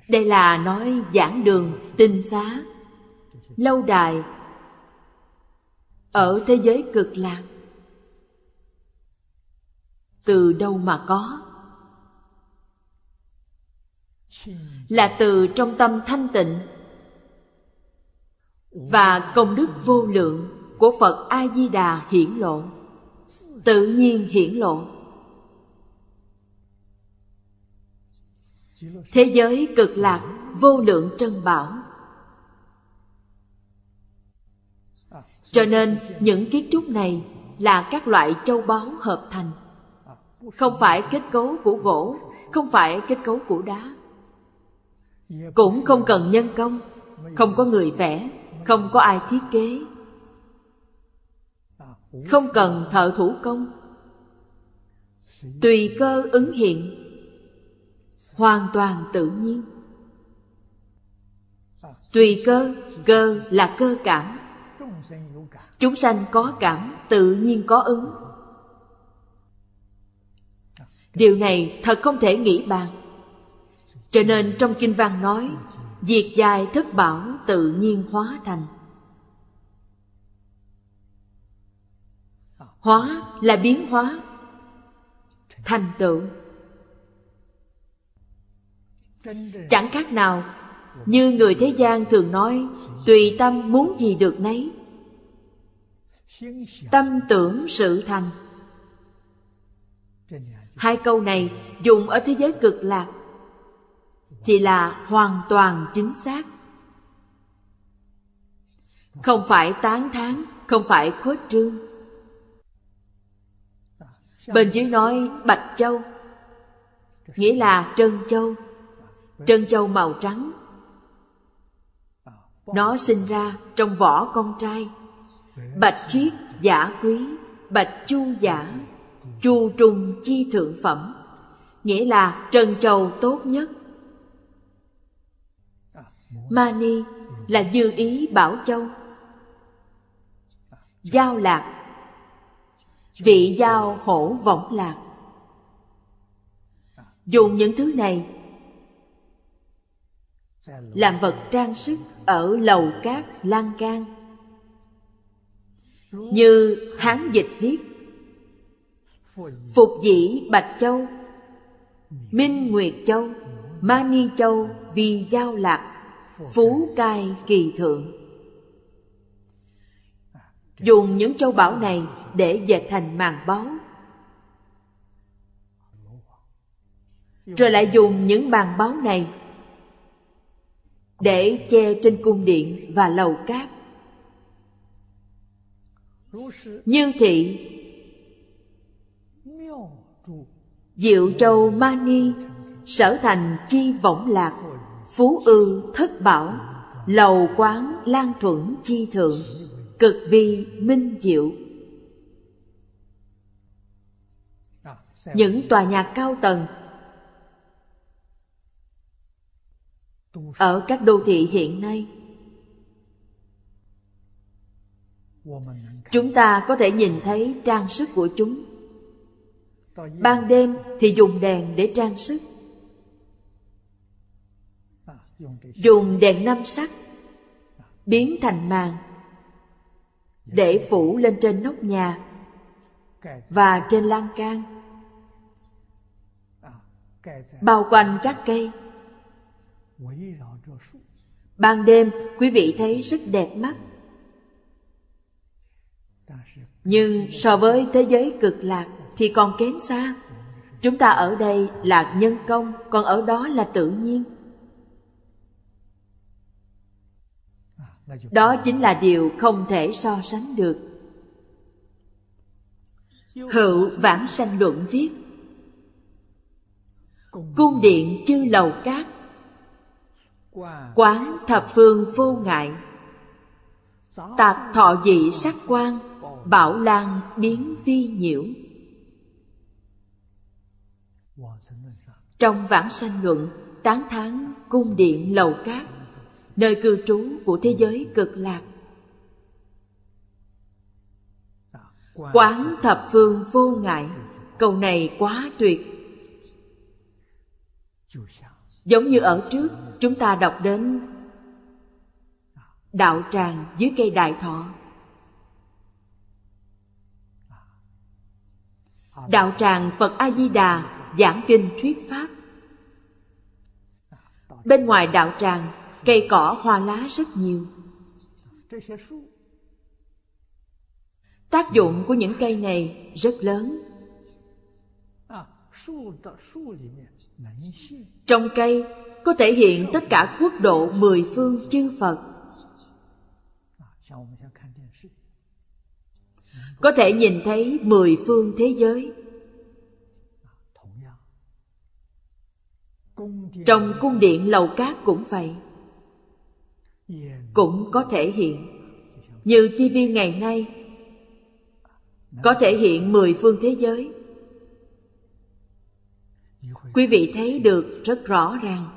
Đây là nói giảng đường, tinh xá Lâu đài ở thế giới cực lạc. Từ đâu mà có? Là từ trong tâm thanh tịnh Và công đức vô lượng của Phật A-di-đà hiển lộ, tự nhiên hiển lộ. Thế giới cực lạc vô lượng trân bảo. Cho nên, những kiến trúc này là các loại châu báu hợp thành. Không phải kết cấu của gỗ, không phải kết cấu của đá. Cũng không cần nhân công, không có người vẽ, không có ai thiết kế. Không cần thợ thủ công. Tùy cơ ứng hiện, hoàn toàn tự nhiên. Tùy cơ cơ là cơ cảm chúng sanh có cảm, tự nhiên có ứng. Điều này thật không thể nghĩ bàn. Cho nên trong kinh văn nói diệt dài thất bảo tự nhiên hóa thành. Hóa là biến hóa, Thành tựu. Chẳng khác nào như người thế gian thường nói, Tùy tâm muốn gì được nấy. Tâm tưởng sự thành. Hai câu này dùng ở thế giới cực lạc, thì là hoàn toàn chính xác. Không phải tán thán, không phải khuếch trương. Bên dưới nói bạch châu, nghĩa là trân châu. Trân châu màu trắng nó sinh ra trong vỏ con trai. Bạch khiết giả quý, bạch chu giả, chu trùng chi thượng phẩm. Nghĩa là trần châu tốt nhất. Mani là dư ý bảo châu. Giao lạc. Vị giao hổ võng lạc. Dùng những thứ này làm vật trang sức ở lầu cát lan can. Như hán dịch viết, phục dĩ bạch châu, minh nguyệt châu mani châu, vì giao lạc, phú cai kỳ thượng. Dùng những châu bảo này để dệt thành màn báu. Rồi lại dùng những màn báu này để che trên cung điện và lầu cát. Như thị, diệu châu mani sở thành chi võng lạc, phú ư thất bảo, lầu quán lan thuận chi thượng, cực vi minh diệu. Những tòa nhà cao tầng ở các đô thị hiện nay, chúng ta có thể nhìn thấy trang sức của chúng. Ban đêm thì dùng đèn để trang sức. Dùng đèn năm sắc biến thành màn để phủ lên trên nóc nhà và trên lan can. Bao quanh các cây ban đêm quý vị thấy rất đẹp mắt. Nhưng so với thế giới cực lạc thì còn kém xa. Chúng ta ở đây là nhân công còn ở đó là tự nhiên. Đó chính là điều không thể so sánh được. Hữu vãng sanh luận viết. cung điện chư lầu cát quán thập phương vô ngại. Tạc thọ dị sắc quan bảo lan biến vi nhiễu. Trong vãng sanh luận tán thán cung điện lầu cát nơi cư trú của thế giới cực lạc. Quán thập phương vô ngại câu này quá tuyệt giống như ở trước, chúng ta đọc đến đạo tràng dưới cây đại thọ. Đạo tràng phật a di đà giảng kinh thuyết pháp. Bên ngoài đạo tràng, cây cỏ hoa lá rất nhiều. Tác dụng của những cây này rất lớn trong cây có thể hiện tất cả quốc độ mười phương chư Phật. Có thể nhìn thấy mười phương thế giới. Trong cung điện lầu cát cũng vậy. Cũng có thể hiện. Như tivi ngày nay, có thể hiện mười phương thế giới. Quý vị thấy được rất rõ ràng.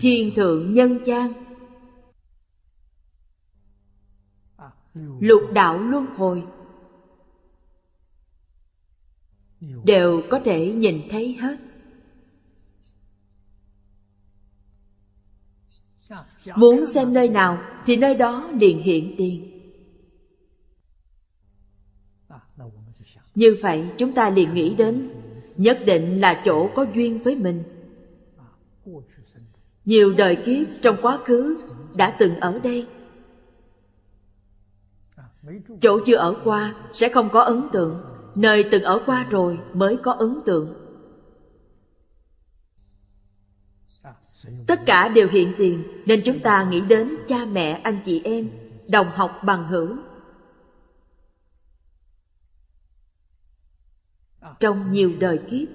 Thiên thượng nhân gian. Lục đạo luân hồi. Đều có thể nhìn thấy hết. Muốn xem nơi nào thì nơi đó liền hiện tiền. Như vậy chúng ta liền nghĩ đến nhất định là chỗ có duyên với mình. Nhiều đời kiếp trong quá khứ đã từng ở đây. Chỗ chưa ở qua sẽ không có ấn tượng. Nơi từng ở qua rồi mới có ấn tượng. Tất cả đều hiện tiền Nên chúng ta nghĩ đến cha mẹ, anh chị em Đồng học bằng hữu. Trong nhiều đời kiếp.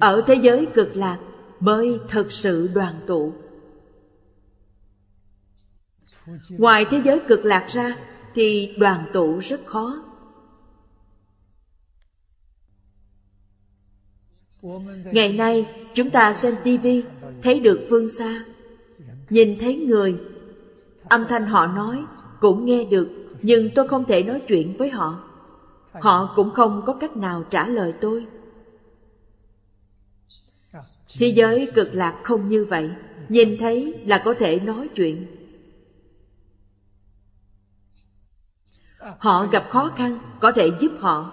Ở thế giới cực lạc, Mới thực sự đoàn tụ. Ngoài thế giới cực lạc ra, Thì đoàn tụ rất khó. Ngày nay, chúng ta xem tivi Thấy được phương xa. Nhìn thấy người, Âm thanh họ nói Cũng nghe được. Nhưng tôi không thể nói chuyện với họ. Họ cũng không có cách nào trả lời tôi. Thế giới cực lạc không như vậy. Nhìn thấy là có thể nói chuyện. Họ gặp khó khăn Có thể giúp họ.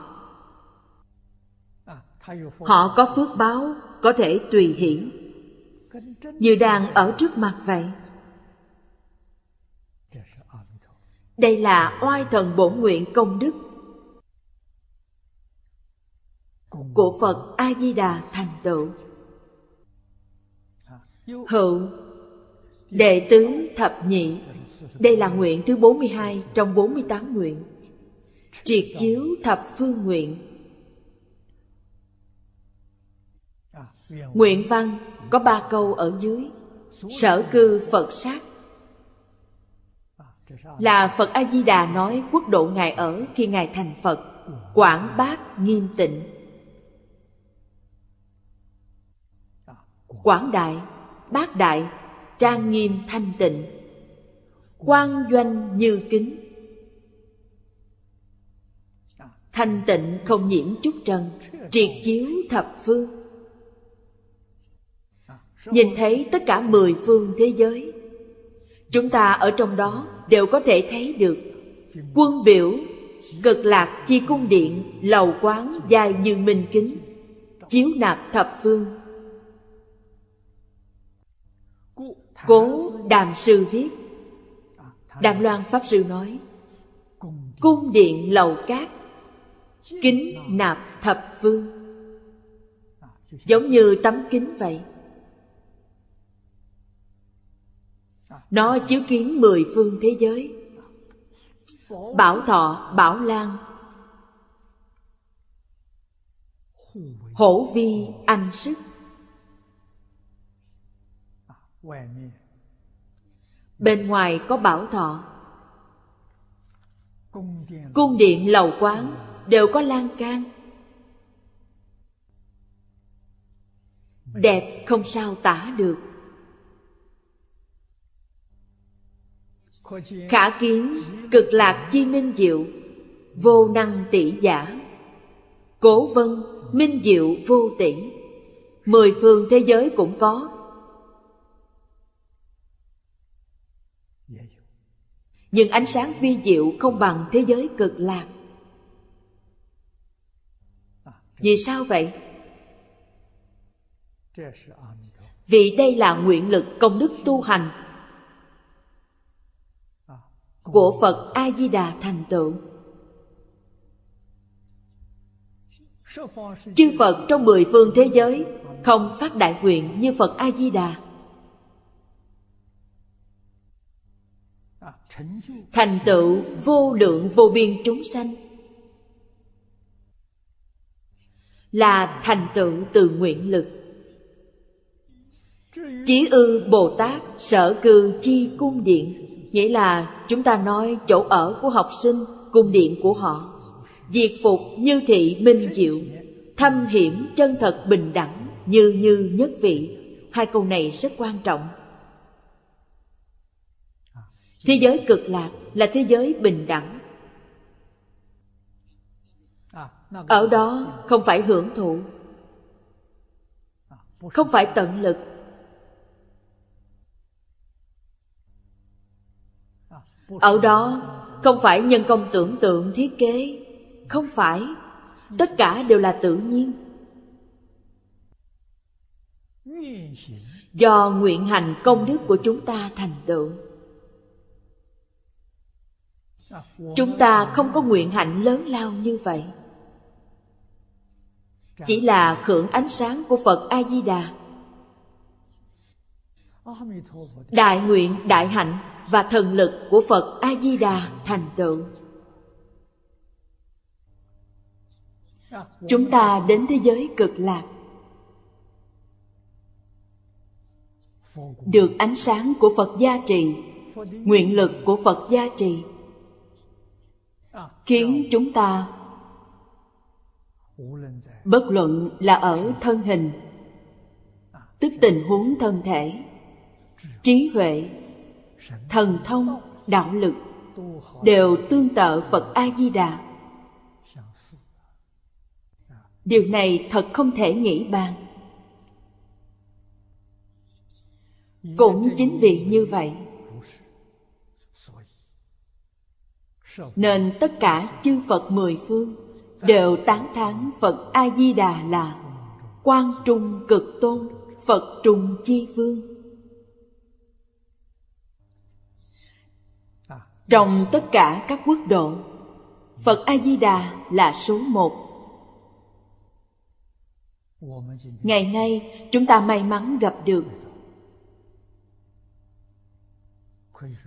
Họ có phước báo Có thể tùy hỷ. Như đang ở trước mặt vậy Đây là oai thần bổn nguyện công đức. Của Phật A-di-đà thành tựu. Hữu, Đệ tứ thập nhị. Đây là nguyện thứ 42 trong 48 nguyện. Triệt chiếu thập phương nguyện. Nguyện văn có ba câu ở dưới. Sở cư Phật sát. Là Phật A-di-đà nói quốc độ Ngài ở khi Ngài thành Phật Quảng bác nghiêm tịnh. Quảng đại, bác đại, trang nghiêm thanh tịnh. Quan doanh như kính. Thanh tịnh không nhiễm chút trần Triệt chiếu thập phương. Nhìn thấy tất cả mười phương thế giới Chúng ta ở trong đó đều có thể thấy được. Quân biểu, cực lạc chi cung điện, lầu quán dài như minh kính Chiếu nạp thập phương. Cố Đàm Sư viết. Đàm Loan Pháp Sư nói Cung điện lầu cát Kính nạp thập phương. Giống như tấm kính vậy. Nó chiếu kiến mười phương thế giới. Bảo thọ, bảo lan. Hổ vi, anh sức. Bên ngoài có bảo thọ. Cung điện lầu quán đều có lan can. Đẹp không sao tả được. Khả kiến, cực lạc chi minh diệu, Vô năng tỷ giả. Cố vân, minh diệu vô tỷ. Mười phương thế giới cũng có. Nhưng ánh sáng vi diệu không bằng thế giới cực lạc. Vì sao vậy? Vì đây là nguyện lực công đức tu hành của Phật A Di Đà thành tựu. Chư Phật trong mười phương thế giới không phát đại nguyện như Phật A Di Đà. Thành tựu vô lượng vô biên chúng sanh là thành tựu từ nguyện lực. Chí ư Bồ Tát sở cư chi cung điện, Nghĩa là chúng ta nói chỗ ở của học sinh, cung điện của họ. Diệt phục như thị minh diệu, thâm hiểm chân thật bình đẳng, như như nhất vị. Hai câu này rất quan trọng. Thế giới cực lạc là thế giới bình đẳng. Ở đó không phải hưởng thụ, không phải tận lực, Ở đó không phải nhân công tưởng tượng thiết kế. Không phải. Tất cả đều là tự nhiên. Do nguyện hành công đức của chúng ta thành tựu. Chúng ta không có nguyện hạnh lớn lao như vậy. Chỉ là khưởng ánh sáng của Phật A-di-đà Đại nguyện, đại hạnh và thần lực của Phật A-di-đà thành tựu. Chúng ta đến thế giới cực lạc. Được ánh sáng của Phật gia trì, Nguyện lực của Phật gia trì, Khiến chúng ta Bất luận là ở thân hình, Tức tình huống thân thể, Trí huệ Thần thông, đạo lực Đều tương tự Phật A-di-đà. Điều này thật không thể nghĩ bàn. Cũng chính vì như vậy Nên tất cả chư Phật mười phương Đều tán thán Phật A-di-đà là Quan trung cực tôn Phật Trùng chi vương. Trong tất cả các quốc độ. Phật A-di-đà là số một. Ngày nay, chúng ta may mắn gặp được.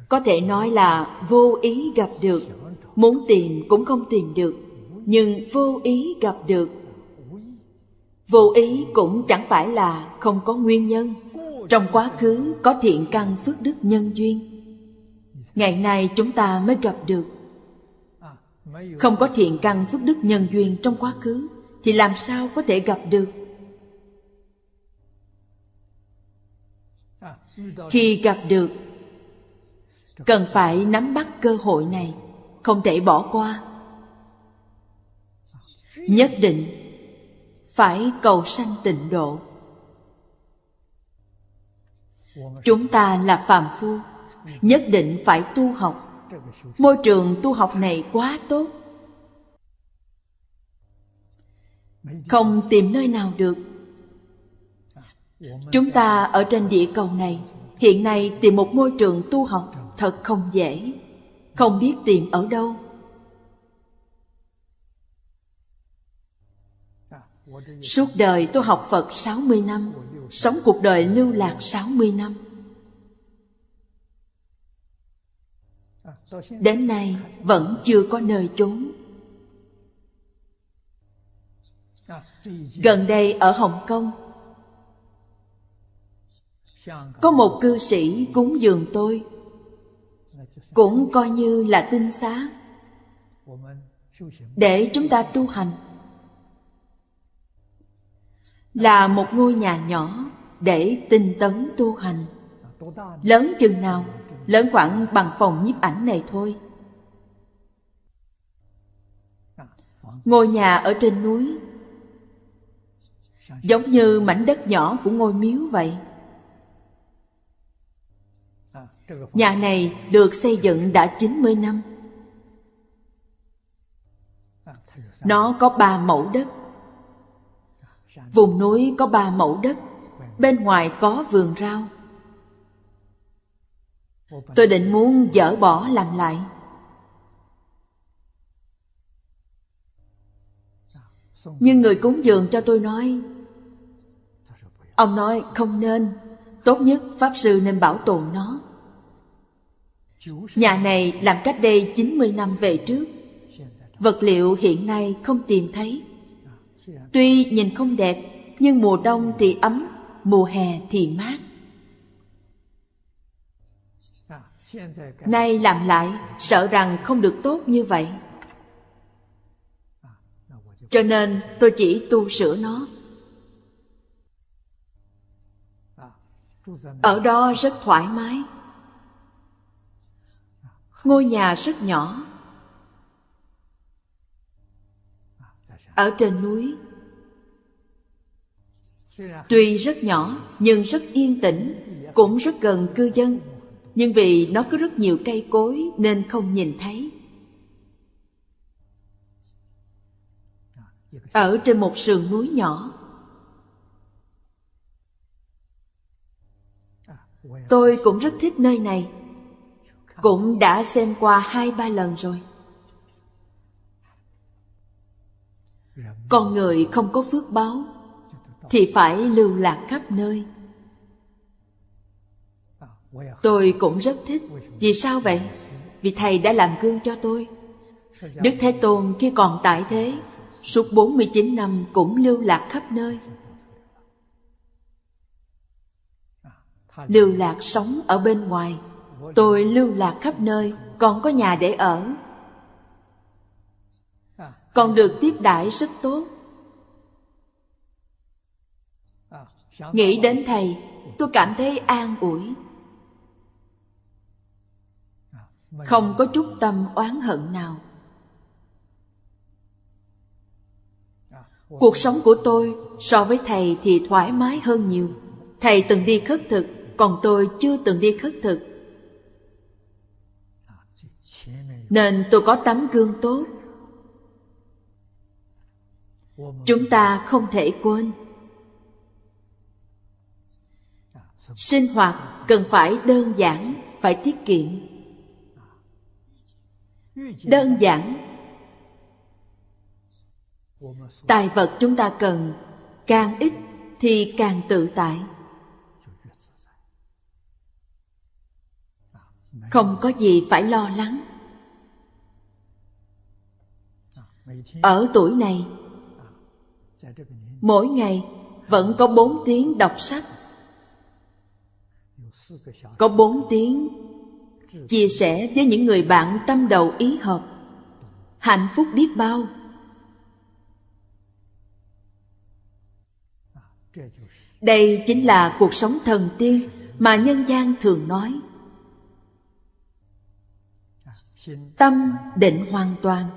Có thể nói là vô ý gặp được. Muốn tìm cũng không tìm được, Nhưng vô ý gặp được. Vô ý cũng chẳng phải là không có nguyên nhân. Trong quá khứ có thiện căn phước đức nhân duyên. Ngày nay chúng ta mới gặp được. Không có thiện căn phước đức nhân duyên trong quá khứ, Thì làm sao có thể gặp được? Khi gặp được, Cần phải nắm bắt cơ hội này, Không thể bỏ qua. Nhất định Phải cầu sanh tịnh độ. Chúng ta là phàm phu. Nhất định phải tu học. Môi trường tu học này quá tốt. Không tìm nơi nào được. Chúng ta ở trên địa cầu này, Hiện nay tìm một môi trường tu học thật không dễ. Không biết tìm ở đâu. Suốt đời tôi học Phật 60 năm, Sống cuộc đời lưu lạc 60 năm. Đến nay vẫn chưa có nơi trốn. Gần đây ở Hồng Kông, Có một cư sĩ cúng dường tôi, Cũng coi như là tinh xá, Để chúng ta tu hành. Là một ngôi nhà nhỏ Để tinh tấn tu hành. Lớn chừng nào Lớn khoảng bằng phòng nhiếp ảnh này thôi. Ngôi nhà ở trên núi. Giống như mảnh đất nhỏ của ngôi miếu vậy. Nhà này được xây dựng đã 90 năm. Nó có ba mẫu đất. Vùng núi có ba mẫu đất, Bên ngoài có vườn rau. Tôi định muốn dỡ bỏ làm lại. Nhưng người cúng dường cho tôi nói, Ông nói không nên, Tốt nhất Pháp Sư nên bảo tồn nó. Nhà này làm cách đây 90 năm về trước, Vật liệu hiện nay không tìm thấy. Tuy nhìn không đẹp, Nhưng mùa đông thì ấm, Mùa hè thì mát. Nay làm lại, Sợ rằng không được tốt như vậy. Cho nên tôi chỉ tu sửa nó. Ở đó rất thoải mái. Ngôi nhà rất nhỏ. Ở trên núi. Tuy rất nhỏ, nhưng rất yên tĩnh, Cũng rất gần cư dân. Nhưng vì nó có rất nhiều cây cối Nên không nhìn thấy. Ở trên một sườn núi nhỏ, Tôi cũng rất thích nơi này. Cũng đã xem qua hai ba lần rồi. Con người không có phước báo thì phải lưu lạc khắp nơi tôi cũng rất thích. Vì sao vậy? Vì thầy đã làm gương cho tôi. Đức thế tôn khi còn tại thế suốt 49 năm cũng lưu lạc khắp nơi. Lưu lạc sống ở bên ngoài. Tôi lưu lạc khắp nơi. Còn có nhà để ở. Còn được tiếp đãi rất tốt. Nghĩ đến thầy tôi cảm thấy an ủi không có chút tâm oán hận nào. Cuộc sống của tôi so với thầy thì thoải mái hơn nhiều. Thầy từng đi khất thực còn tôi chưa từng đi khất thực. Nên tôi có tấm gương tốt. Chúng ta không thể quên. Sinh hoạt cần phải đơn giản phải tiết kiệm đơn giản. Tài vật chúng ta cần, càng ít thì càng tự tại. Không có gì phải lo lắng. Ở tuổi này, mỗi ngày vẫn có bốn tiếng đọc sách, có bốn tiếng chia sẻ với những người bạn tâm đầu ý hợp. Hạnh phúc biết bao. Đây chính là cuộc sống thần tiên mà nhân gian thường nói. Tâm định hoàn toàn.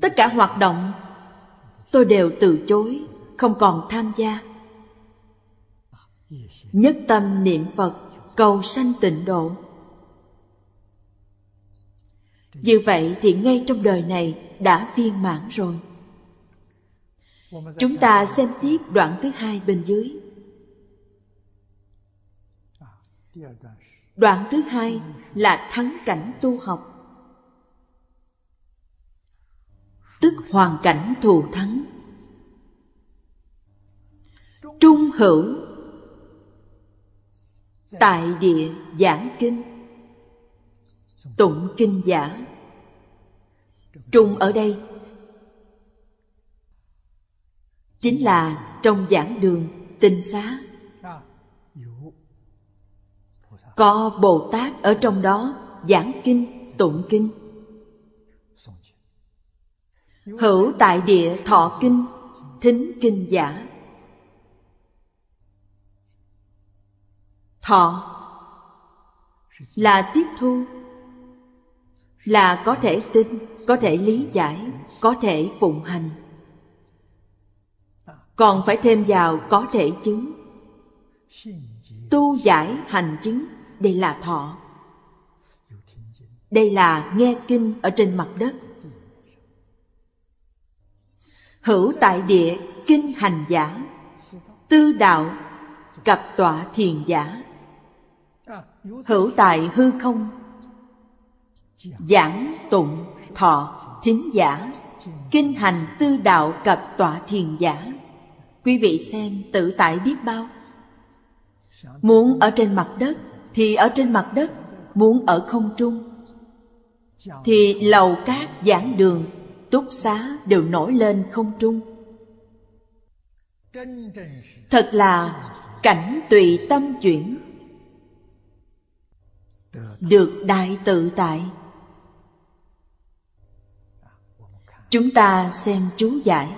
Tất cả hoạt động, tôi đều từ chối, không còn tham gia. Nhất tâm niệm phật cầu sanh tịnh độ. Như vậy thì ngay trong đời này đã viên mãn rồi. Chúng ta xem tiếp đoạn thứ hai bên dưới. Đoạn thứ hai là thắng cảnh tu học. Tức hoàn cảnh thù thắng. Trung hữu tại địa giảng kinh. Tụng kinh giả. Trung ở đây. Chính là trong giảng đường tinh xá. Có bồ tát ở trong đó giảng kinh, tụng kinh. Hữu tại địa thọ kinh, thính kinh giả. Thọ. Là tiếp thu. Là có thể tin, có thể lý giải, có thể phụng hành. Còn phải thêm vào có thể chứng. Tu giải hành chứng, đây là thọ. Đây là nghe kinh ở trên mặt đất. Hữu tại địa kinh hành giả, tư đạo, cập tọa thiền giả hữu tại hư không? Giảng tụng thọ thính giả. Kinh hành tư đạo cập tọa thiền giả. Quý vị xem tự tại biết bao. Muốn ở trên mặt đất, thì ở trên mặt đất. Muốn ở không trung, thì lầu cát giảng đường, túc xá đều nổi lên không trung. Thật là cảnh tùy tâm chuyển được đại tự tại. Chúng ta xem chú giải.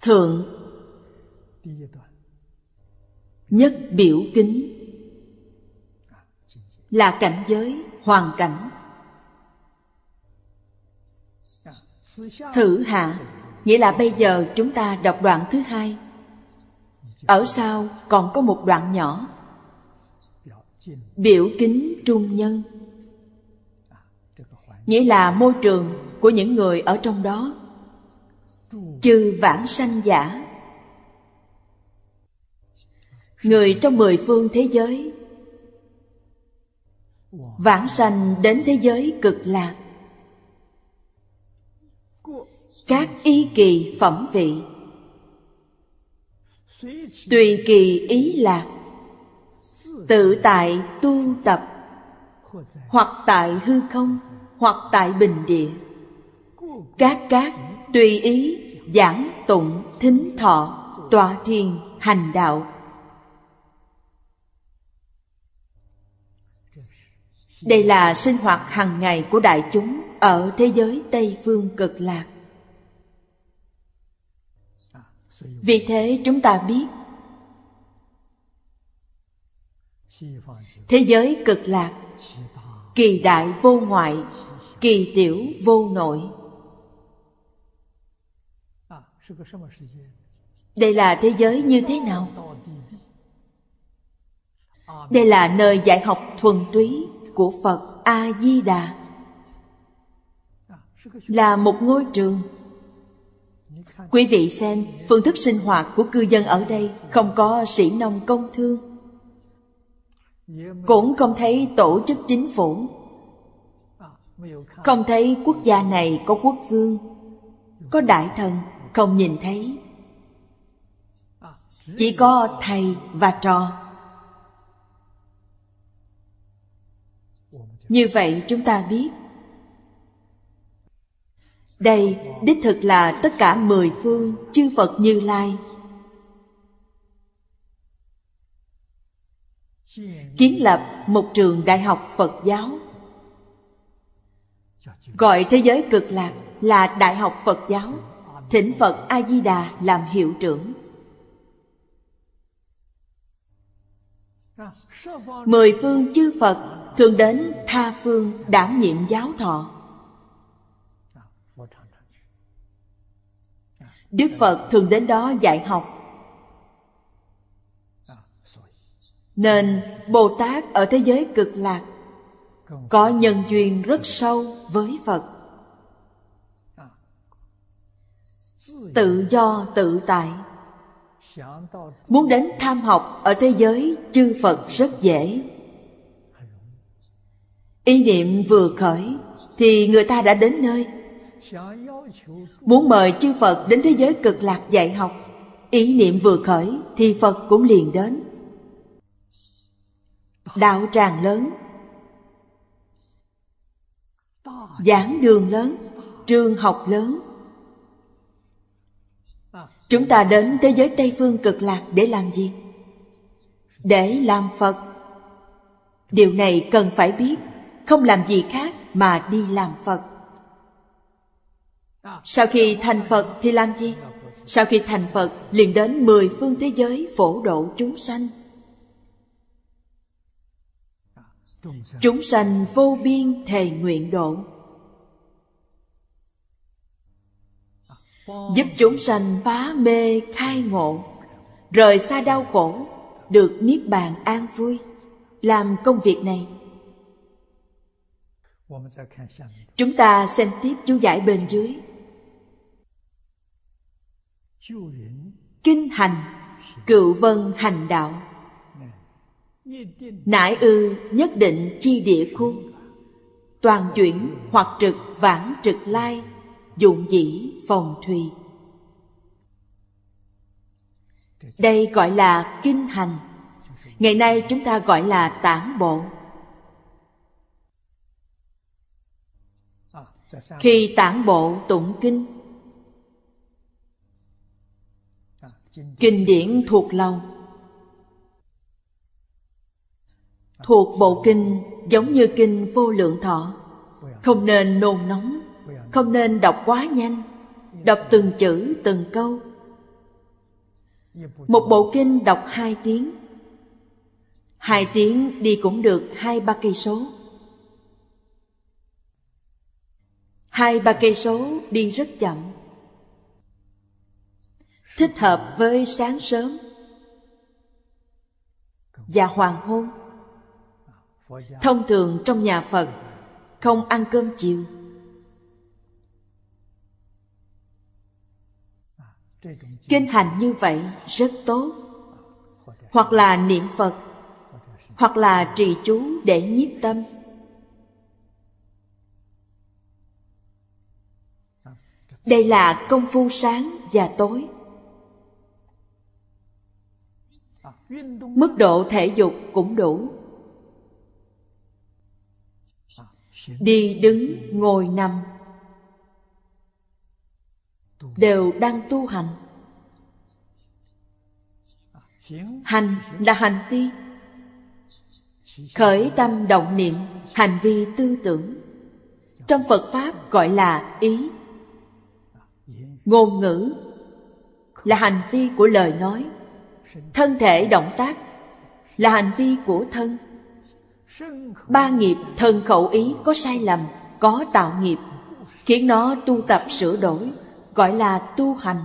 Thượng. Nhất biểu kính. Là cảnh giới, hoàn cảnh. Thử hạ, nghĩa là bây giờ chúng ta đọc đoạn thứ hai. Ở sau còn có một đoạn nhỏ biểu kính trung nhân. Nghĩa là môi trường của những người ở trong đó. Chư vãng sanh giả. Người trong mười phương thế giới. Vãng sanh đến thế giới cực lạc. Các y kỳ phẩm vị. Tùy kỳ ý lạc. Tự tại tu tập, Hoặc tại hư không, Hoặc tại bình địa Các các tùy ý Giảng tụng thính thọ Tọa thiền hành đạo Đây là sinh hoạt hàng ngày của đại chúng ở thế giới Tây Phương cực lạc. Vì thế chúng ta biết Thế giới cực lạc, Kỳ đại vô ngoại, Kỳ tiểu vô nội. Đây là thế giới như thế nào? Đây là nơi dạy học thuần túy của Phật A-di-đà. Là một ngôi trường. Quý vị xem phương thức sinh hoạt của cư dân ở đây Không có sĩ nông công thương. Cũng không thấy tổ chức chính phủ. Không thấy quốc gia này có quốc vương, Có đại thần, Không nhìn thấy. Chỉ có thầy và trò. Như vậy chúng ta biết. Đây đích thực là tất cả mười phương chư Phật Như Lai. Kiến lập một trường đại học Phật giáo. Gọi thế giới cực lạc là Đại học Phật giáo. Thỉnh Phật A-di-đà làm hiệu trưởng. Mười phương chư Phật thường đến tha phương đảm nhiệm giáo thọ. Đức Phật thường đến đó dạy học Nên Bồ Tát ở thế giới cực lạc Có nhân duyên rất sâu với Phật. Tự do, tự tại. Muốn đến tham học ở thế giới chư Phật rất dễ. Ý niệm vừa khởi Thì người ta đã đến nơi. Muốn mời chư Phật đến thế giới cực lạc dạy học, Ý niệm vừa khởi Thì Phật cũng liền đến. Đạo tràng lớn. Giảng đường lớn, Trường học lớn. Chúng ta đến thế giới Tây Phương cực lạc để làm gì? Để làm Phật. Điều này cần phải biết, Không làm gì khác mà đi làm Phật. Sau khi thành Phật thì làm gì? Sau khi thành Phật, liền đến mười phương thế giới phổ độ chúng sanh. Chúng sanh vô biên thề nguyện độ. Giúp chúng sanh phá mê khai ngộ, Rời xa đau khổ, Được niết bàn an vui, Làm công việc này. Chúng ta xem tiếp chú giải bên dưới. Kinh hành, Cựu vân hành đạo. Nải ư nhất định chi địa khuôn. Toàn chuyển hoặc trực, vãng trực lai, dụng dĩ phòng thùy. Đây gọi là kinh hành. Ngày nay chúng ta gọi là tản bộ. Khi tản bộ tụng kinh kinh điển thuộc lòng. Thuộc bộ kinh giống như kinh vô lượng thọ. Không nên nôn nóng, không nên đọc quá nhanh, Đọc từng chữ, từng câu. Một bộ kinh đọc hai tiếng. Hai tiếng đi cũng được hai ba cây số. Hai ba cây số đi rất chậm. Thích hợp với sáng sớm. Và hoàng hôn. Thông thường trong nhà Phật, Không ăn cơm chiều. Kinh hành như vậy rất tốt. Hoặc là niệm phật, hoặc là trì chú để nhiếp tâm. Đây là công phu sáng và tối. Mức độ thể dục cũng đủ. Đi đứng, ngồi nằm. Đều đang tu hành. Hành là hành vi. Khởi tâm động niệm, hành vi tư tưởng. Trong phật pháp gọi là ý. Ngôn ngữ là hành vi của lời nói. Thân thể động tác là hành vi của thân ba nghiệp thân khẩu ý có sai lầm, có tạo nghiệp, khiến nó tu tập sửa đổi, gọi là tu hành.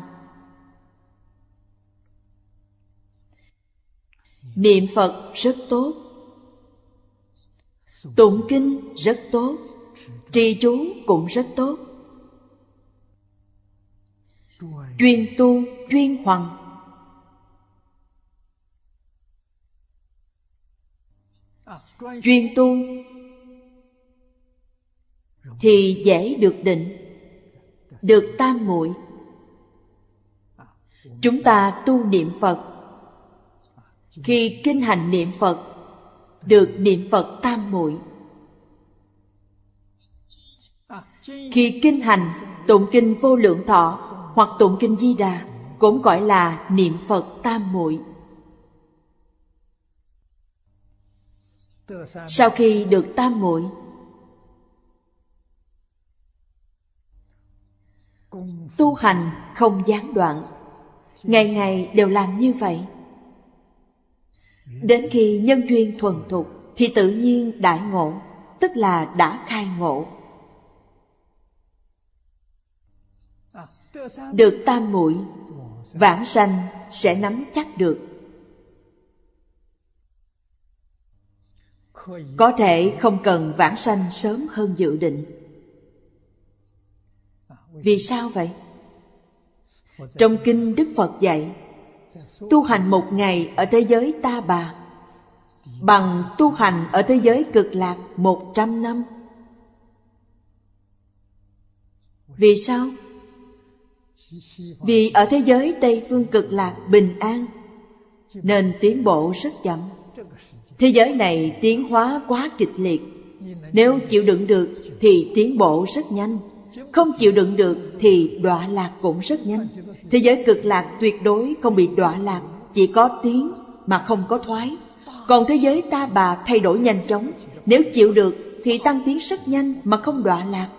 Niệm phật rất tốt, tụng kinh rất tốt, trì chú cũng rất tốt. Chuyên tu, chuyên hoằng chuyên tu, thì dễ được định, được tam muội. Chúng ta tu niệm phật. Khi kinh hành niệm phật, được niệm phật tam muội. Khi kinh hành tụng kinh vô lượng thọ hoặc tụng kinh di đà, cũng gọi là niệm phật tam muội. Sau khi được tam muội, tu hành không gián đoạn, ngày ngày đều làm như vậy. Đến khi nhân duyên thuần thục thì tự nhiên đại ngộ, tức là đã khai ngộ. Được tam muội, vãng sanh sẽ nắm chắc được. Có thể không cần vãng sanh sớm hơn dự định. Vì sao vậy? Trong kinh đức phật dạy, tu hành một ngày ở thế giới ta bà, bằng tu hành ở thế giới cực lạc một trăm năm. Vì sao? Vì ở thế giới tây phương cực lạc bình an, nên tiến bộ rất chậm thế giới này tiến hóa quá kịch liệt. Nếu chịu đựng được thì tiến bộ rất nhanh. Không chịu đựng được thì đọa lạc cũng rất nhanh. Thế giới cực lạc tuyệt đối không bị đọa lạc, chỉ có tiến mà không có thoái. Còn thế giới ta bà thay đổi nhanh chóng. Nếu chịu được thì tăng tiến rất nhanh mà không đọa lạc.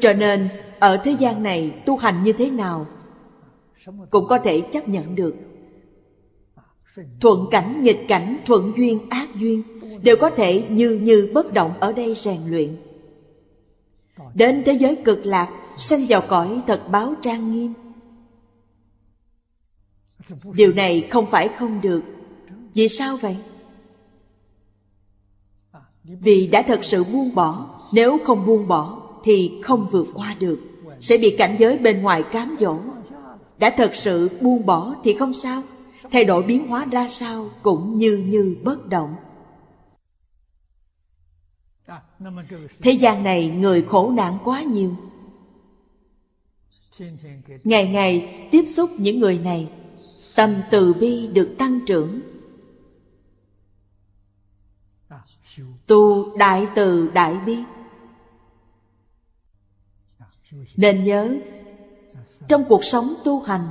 Cho nên, ở thế gian này tu hành như thế nào cũng có thể chấp nhận được thuận cảnh, nghịch cảnh, thuận duyên, ác duyên đều có thể như như bất động ở đây rèn luyện. Đến thế giới cực lạc, sanh vào cõi thật báo trang nghiêm. Điều này không phải không được. Vì sao vậy? Vì đã thật sự buông bỏ. Nếu không buông bỏ, thì không vượt qua được. Sẽ bị cảnh giới bên ngoài cám dỗ. Đã thật sự buông bỏ thì không sao thay đổi biến hóa ra sao cũng như như bất động. Thế gian này người khổ nạn quá nhiều. Ngày ngày tiếp xúc những người này, tâm từ bi được tăng trưởng. Tu đại từ đại bi. Nên nhớ, trong cuộc sống tu hành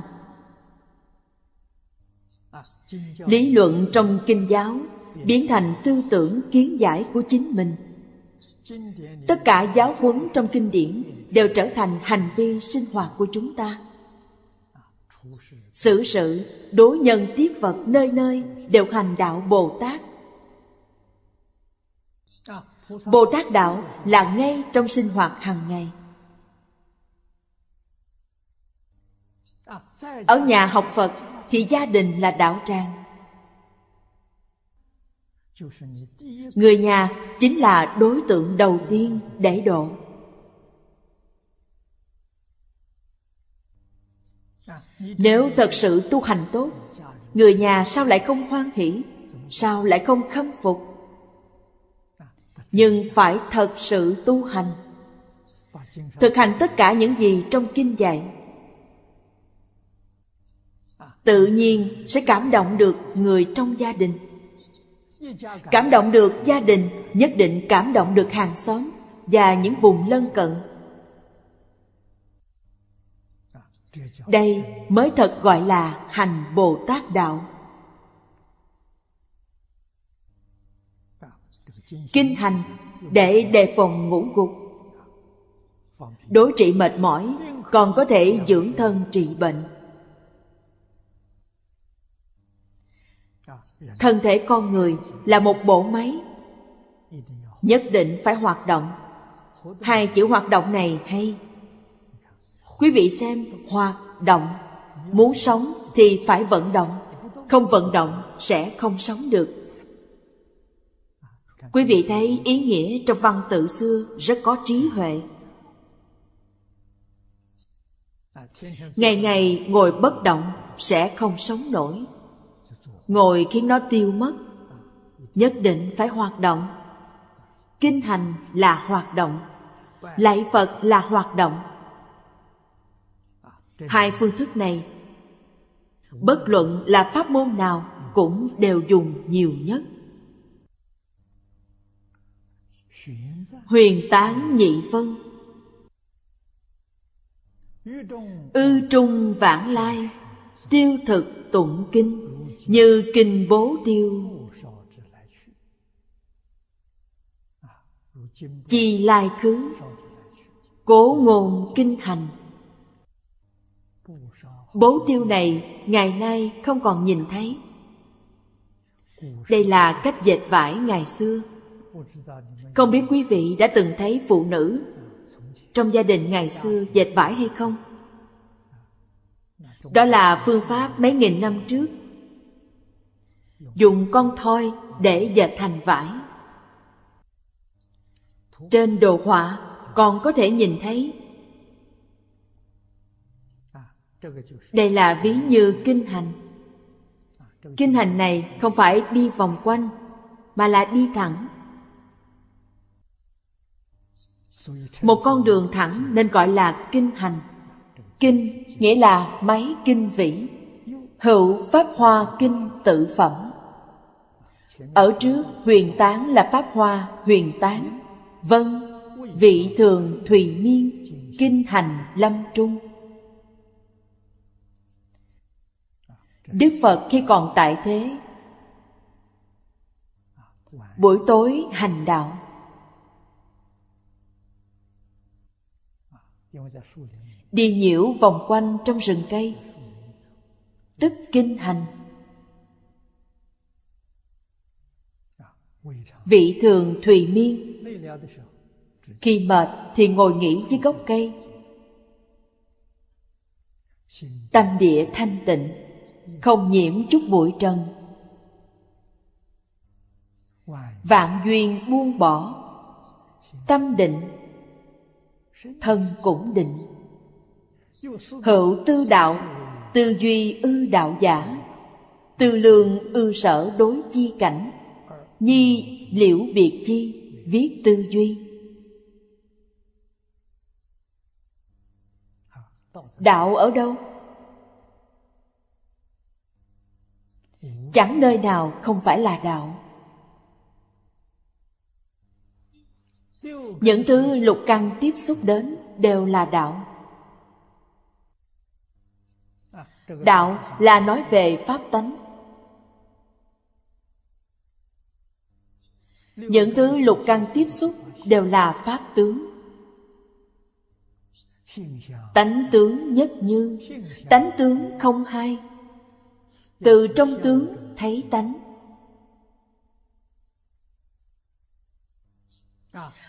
lý luận trong kinh giáo biến thành tư tưởng kiến giải của chính mình. Tất cả giáo huấn trong kinh điển đều trở thành hành vi sinh hoạt của chúng ta. Xử sự đối nhân tiếp vật nơi nơi đều hành đạo bồ tát. Bồ tát đạo là ngay trong sinh hoạt hàng ngày. Ở nhà học phật thì gia đình là đạo tràng người nhà chính là đối tượng đầu tiên để độ. Nếu thật sự tu hành tốt, Người nhà sao lại không hoan hỷ, Sao lại không khâm phục? Nhưng phải thật sự tu hành, Thực hành tất cả những gì trong kinh dạy. Tự nhiên sẽ cảm động được người trong gia đình. Cảm động được gia đình, Nhất định cảm động được hàng xóm Và những vùng lân cận. Đây mới thật gọi là hành Bồ Tát Đạo. Kinh hành để đề phòng ngũ gục. Đối trị mệt mỏi, Còn có thể dưỡng thân trị bệnh. Thân thể con người là một bộ máy. Nhất định phải hoạt động. Hai chữ hoạt động này hay. Quý vị xem, hoạt động. Muốn sống thì phải vận động. Không vận động sẽ không sống được. Quý vị thấy ý nghĩa trong văn tự xưa rất có trí huệ. Ngày ngày ngồi bất động sẽ không sống nổi. Ngồi khiến nó tiêu mất. Nhất định phải hoạt động. Kinh hành là hoạt động. Lạy Phật là hoạt động. Hai phương thức này, Bất luận là pháp môn nào Cũng đều dùng nhiều nhất. Huyền tán nhị phân Ư trung vãng lai, Tiêu thực tụng kinh. Như kinh bố tiêu. Chi lai khứ Cố ngôn kinh hành. Bố tiêu này ngày nay không còn nhìn thấy. Đây là cách dệt vải ngày xưa. Không biết quý vị đã từng thấy phụ nữ Trong gia đình ngày xưa dệt vải hay không? Đó là phương pháp mấy nghìn năm trước. Dùng con thoi để dệt thành vải. Trên đồ họa còn có thể nhìn thấy. Đây là ví như kinh hành. Kinh hành này không phải đi vòng quanh, mà là đi thẳng. Một con đường thẳng nên gọi là kinh hành. Kinh nghĩa là máy kinh vĩ, hữu pháp hoa kinh tự phẩm ở trước huyền tán là pháp hoa, huyền tán. Vân vị thường thùy miên, kinh hành lâm trung. Đức Phật khi còn tại thế, Buổi tối hành đạo. Đi nhiễu vòng quanh trong rừng cây, Tức kinh hành. Vị thường thùy miên. Khi mệt thì ngồi nghỉ dưới gốc cây. Tâm địa thanh tịnh, không nhiễm chút bụi trần. Vạn duyên buông bỏ, tâm định, thân cũng định. Hữu tư đạo, tư duy ư đạo giả, tư lương ư sở đối chi cảnh nhi liễu biệt chi, viết tư duy. Đạo ở đâu? Chẳng nơi nào không phải là đạo. Những thứ lục căn tiếp xúc đến đều là đạo. Đạo là nói về pháp tánh. Những thứ lục căn tiếp xúc đều là pháp tướng. Tánh tướng nhất như, tánh tướng không hai. Từ trong tướng thấy tánh.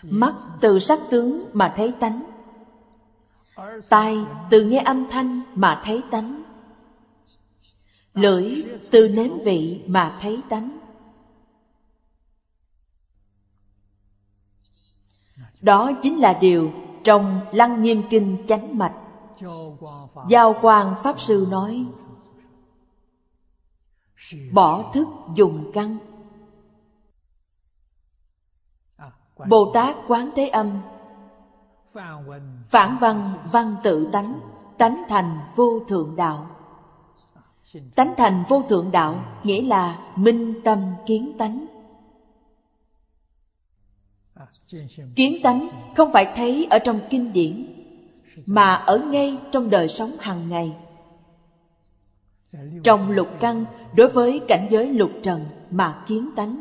Mắt từ sắc tướng mà thấy tánh. Tai từ nghe âm thanh mà thấy tánh. Lưỡi từ nếm vị mà thấy tánh. Đó chính là điều trong lăng nghiêm kinh chánh mạch. Giao quan Pháp Sư nói, Bỏ thức dùng căn. Bồ Tát Quán Thế Âm, Phản văn văn tự tánh Tánh thành vô thượng đạo. Tánh thành vô thượng đạo Nghĩa là minh tâm kiến tánh. Kiến tánh không phải thấy ở trong kinh điển, Mà ở ngay trong đời sống hàng ngày. Trong lục căn, đối với cảnh giới lục trần mà kiến tánh.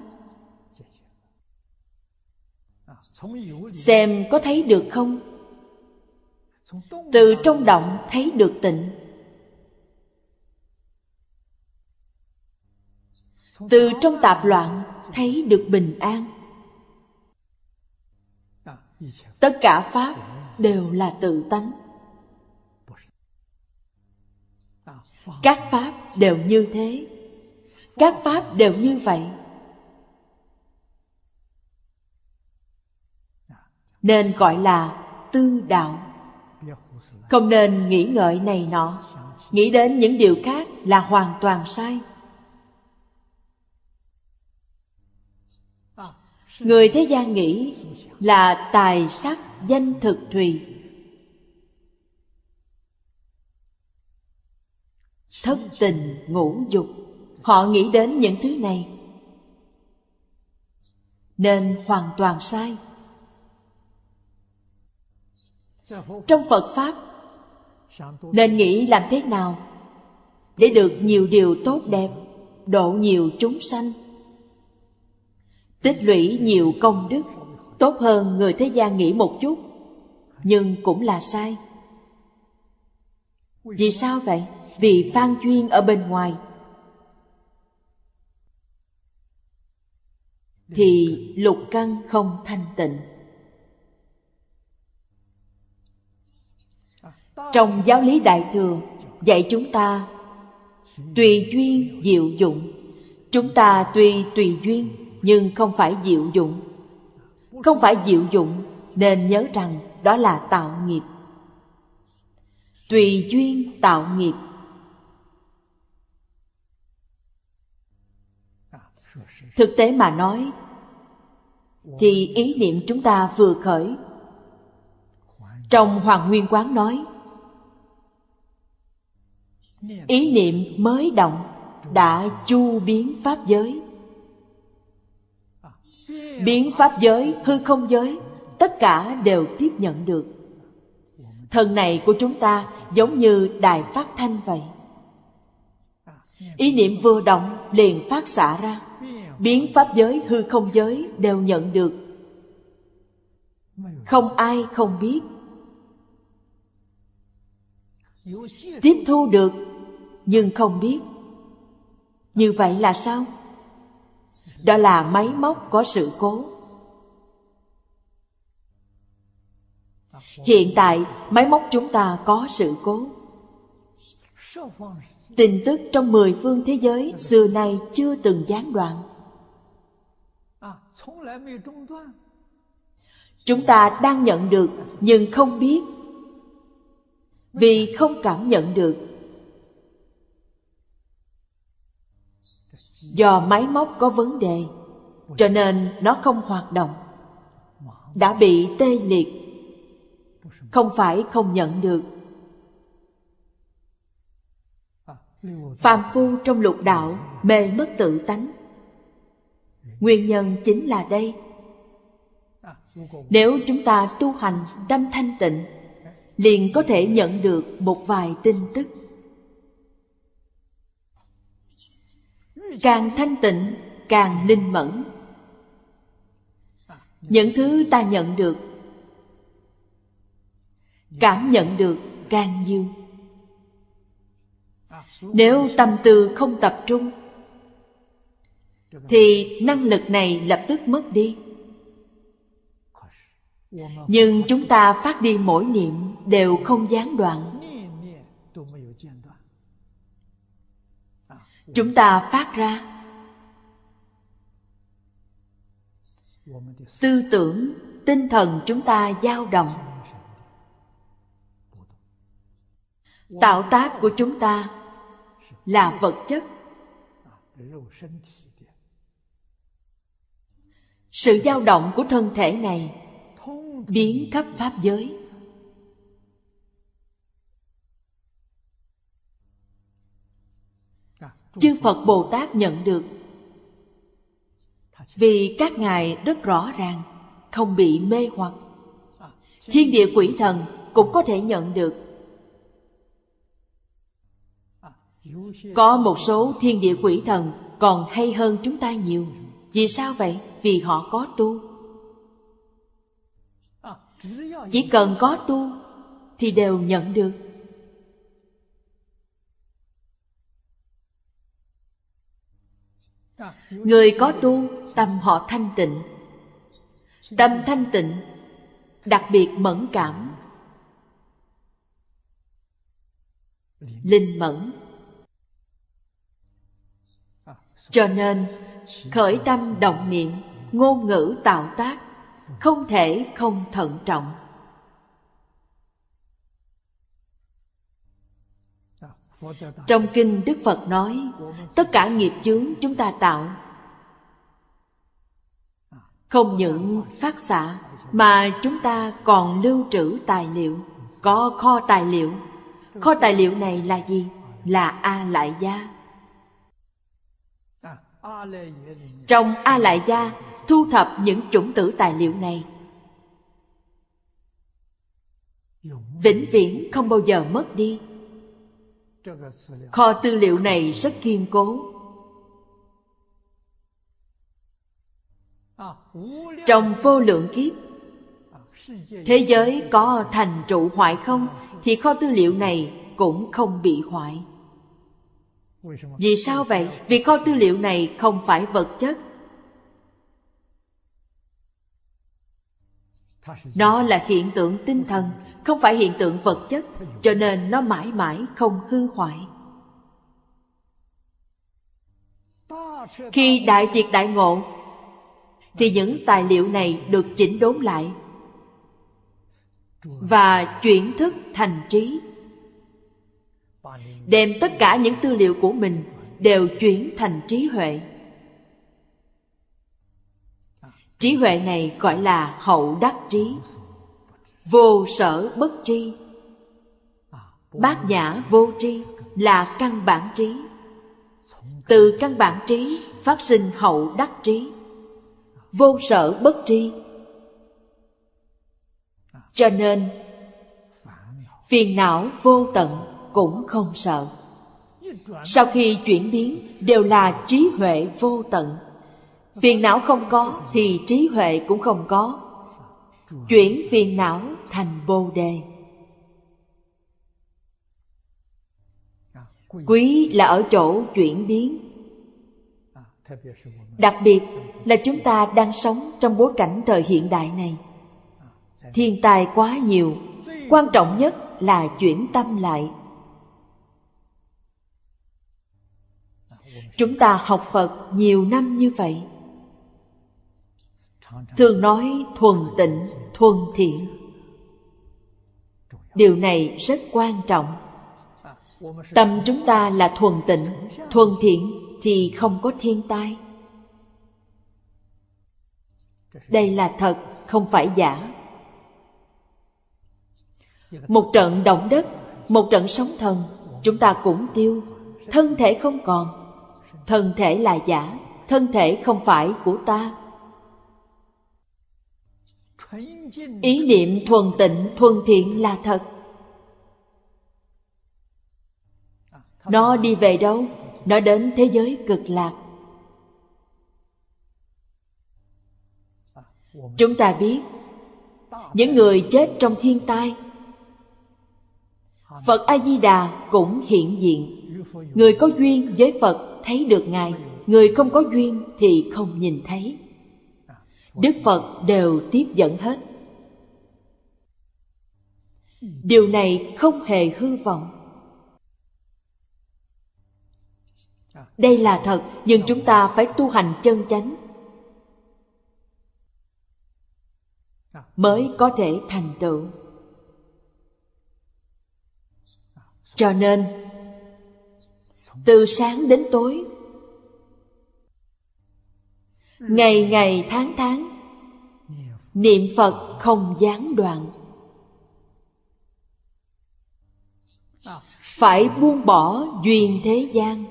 Xem có thấy được không? Từ trong động thấy được tịnh. Từ trong tạp loạn thấy được bình an. Tất cả Pháp đều là tự tánh. Các Pháp đều như thế. Các Pháp đều như vậy. Nên gọi là tư đạo. Không nên nghĩ ngợi này nọ. Nghĩ đến những điều khác là hoàn toàn sai. Người thế gian nghĩ là tài sắc danh thực thùy. Thất tình ngũ dục, Họ nghĩ đến những thứ này. Nên hoàn toàn sai. Trong Phật Pháp, Nên nghĩ làm thế nào Để được nhiều điều tốt đẹp, Độ nhiều chúng sanh. Tích lũy nhiều công đức, Tốt hơn người thế gian nghĩ một chút, Nhưng cũng là sai. Vì sao vậy? Vì phan duyên ở bên ngoài. Thì lục căn không thanh tịnh. Trong giáo lý Đại Thừa, Dạy chúng ta Tùy duyên diệu dụng. Chúng ta tùy tùy duyên. Nhưng không phải diệu dụng. Không phải diệu dụng, Nên nhớ rằng đó là tạo nghiệp. Tùy duyên tạo nghiệp. Thực tế mà nói, Thì ý niệm chúng ta vừa khởi. Trong Hoàng Nguyên Quán nói, Ý niệm mới động Đã chu biến Pháp giới. Biến Pháp giới, hư không giới Tất cả đều tiếp nhận được. Thân này của chúng ta giống như đài phát thanh vậy. Ý niệm vừa động liền phát xạ ra. Biến Pháp giới, hư không giới đều nhận được. Không ai không biết. Tiếp thu được nhưng không biết. Như vậy là sao? Đó là máy móc có sự cố. Hiện tại, máy móc chúng ta có sự cố. Tin tức trong mười phương thế giới xưa nay chưa từng gián đoạn. Chúng ta đang nhận được, nhưng không biết. Vì không cảm nhận được. Do máy móc có vấn đề, cho nên nó không hoạt động. Đã bị tê liệt, không phải không nhận được. Phàm phu trong lục đạo mê mất tự tánh. Nguyên nhân chính là đây. Nếu chúng ta tu hành tâm thanh tịnh, liền có thể nhận được một vài tin tức. Càng thanh tịnh, càng linh mẫn. Những thứ ta nhận được, cảm nhận được càng nhiều. Nếu tâm tư không tập trung, thì năng lực này lập tức mất đi. Nhưng chúng ta phát đi mỗi niệm đều không gián đoạn. Chúng ta phát ra. Tư tưởng, tinh thần chúng ta dao động. Tạo tác của chúng ta là vật chất. Sự dao động của thân thể này biến khắp pháp giới. Chư phật bồ tát nhận được. Vì các ngài rất rõ ràng, không bị mê hoặc. Thiên địa quỷ thần cũng có thể nhận được. Có một số thiên địa quỷ thần còn hay hơn chúng ta nhiều. Vì sao vậy? Vì họ có tu. Chỉ cần có tu thì đều nhận được. Người có tu, tâm họ thanh tịnh. Tâm thanh tịnh, đặc biệt mẫn cảm. Linh mẫn. Cho nên, khởi tâm động niệm, ngôn ngữ tạo tác, không thể không thận trọng. Trong kinh đức phật nói, tất cả nghiệp chướng chúng ta tạo. Không những phát xạ, mà chúng ta còn lưu trữ tài liệu, có kho tài liệu. Kho tài liệu này là gì? Là a lại gia. Trong a lại gia, thu thập những chủng tử tài liệu này. Vĩnh viễn không bao giờ mất đi kho tư liệu này rất kiên cố. Trong vô lượng kiếp, thế giới có thành trụ hoại không thì kho tư liệu này cũng không bị hoại. Vì sao vậy? Vì kho tư liệu này không phải vật chất. Nó là hiện tượng tinh thần không phải hiện tượng vật chất, cho nên nó mãi mãi không hư hoại. Khi đại triệt đại ngộ, thì những tài liệu này được chỉnh đốn lại và chuyển thức thành trí, đem tất cả những tư liệu của mình đều chuyển thành trí huệ. Trí huệ này gọi là hậu đắc trí vô sở bất tri. Bát nhã vô tri là căn bản trí. Từ căn bản trí phát sinh hậu đắc trí. Vô sở bất tri. Cho nên, phiền não vô tận cũng không sợ. Sau khi chuyển biến, đều là trí huệ vô tận. Phiền não không có thì trí huệ cũng không có. Chuyển phiền não thành bồ đề. Quý là ở chỗ chuyển biến. Đặc biệt là chúng ta đang sống trong bối cảnh thời hiện đại này. Thiên tài quá nhiều, quan trọng nhất là chuyển tâm lại. Chúng ta học phật nhiều năm như vậy. Thường nói thuần tịnh, thuần thiện điều này rất quan trọng. Tâm chúng ta là thuần tịnh, thuần thiện thì không có thiên tai. Đây là thật, không phải giả. Một trận động đất, một trận sóng thần, chúng ta cũng tiêu. Thân thể không còn. Thân thể là giả, thân thể không phải của ta ý niệm thuần tịnh, thuần thiện là thật. Nó đi về đâu? Nó đến thế giới cực lạc. Chúng ta biết, những người chết trong thiên tai, phật a di đà cũng hiện diện. Người có duyên với phật thấy được ngài, người không có duyên thì không nhìn thấy đức phật đều tiếp dẫn hết. Điều này không hề hư vọng. Đây là thật, nhưng chúng ta phải tu hành chân chánh mới có thể thành tựu. Cho nên, từ sáng đến tối ngày ngày tháng tháng. Niệm phật không gián đoạn. Phải buông bỏ duyên thế gian.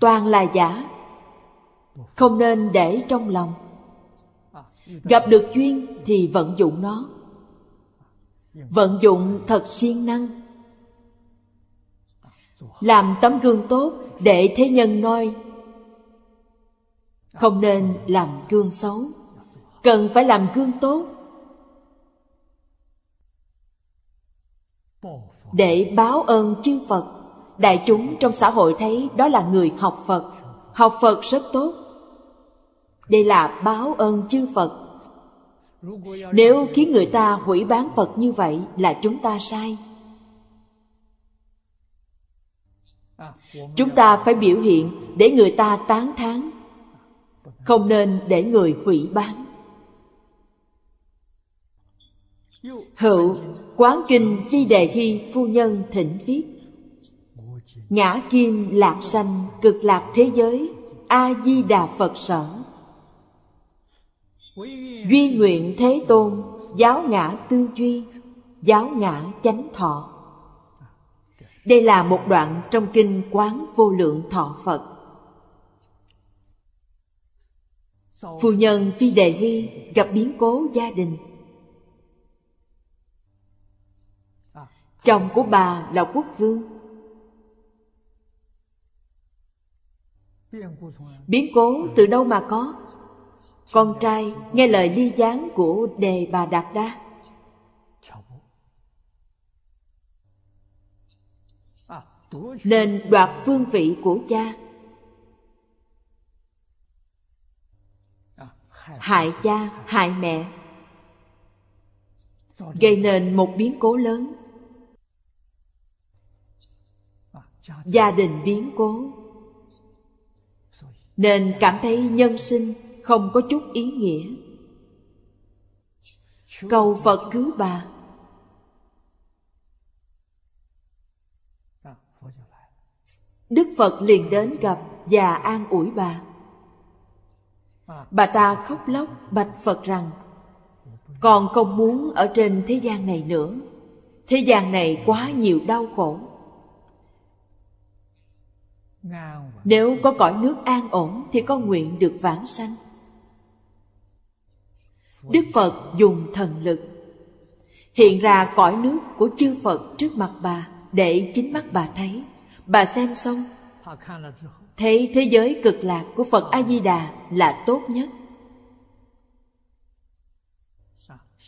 Toàn là giả. Không nên để trong lòng. Gặp được duyên thì vận dụng nó. Vận dụng thật siêng năng. Làm tấm gương tốt để thế nhân noi không nên làm gương xấu. Cần phải làm gương tốt. Để báo ơn chư phật. Đại chúng trong xã hội thấy đó là người học phật. Học phật rất tốt. Đây là báo ơn chư phật. Nếu khiến người ta hủy bán phật như vậy là chúng ta sai. Chúng ta phải biểu hiện để người ta tán thán không nên để người hủy bán. Hữu, quán kinh phi đề hy, phu nhân thỉnh viết. Ngã kim lạc sanh, cực lạc thế giới a di đà phật sở. Duy nguyện thế tôn, giáo ngã tư duy, giáo ngã chánh thọ. Đây là một đoạn trong kinh quán vô lượng thọ phật. Phu nhân phi đề hy gặp biến cố gia đình. Chồng của bà là quốc vương. Biến cố từ đâu mà có? Con trai nghe lời ly gián của đề bà đạt đa. Nên đoạt phương vị của cha. Hại cha, hại mẹ. Gây nên một biến cố lớn. Gia đình biến cố. Nên cảm thấy nhân sinh không có chút ý nghĩa. Cầu phật cứu bà. Đức phật liền đến gặp và an ủi bà bà ta khóc lóc, bạch phật rằng con không muốn ở trên thế gian này nữa. Thế gian này quá nhiều đau khổ. Nếu có cõi nước an ổn thì con nguyện được vãng sanh. Đức phật dùng thần lực. Hiện ra cõi nước của chư phật trước mặt bà để chính mắt bà thấy. Bà xem xong thấy thế giới cực lạc của phật a di đà là tốt nhất.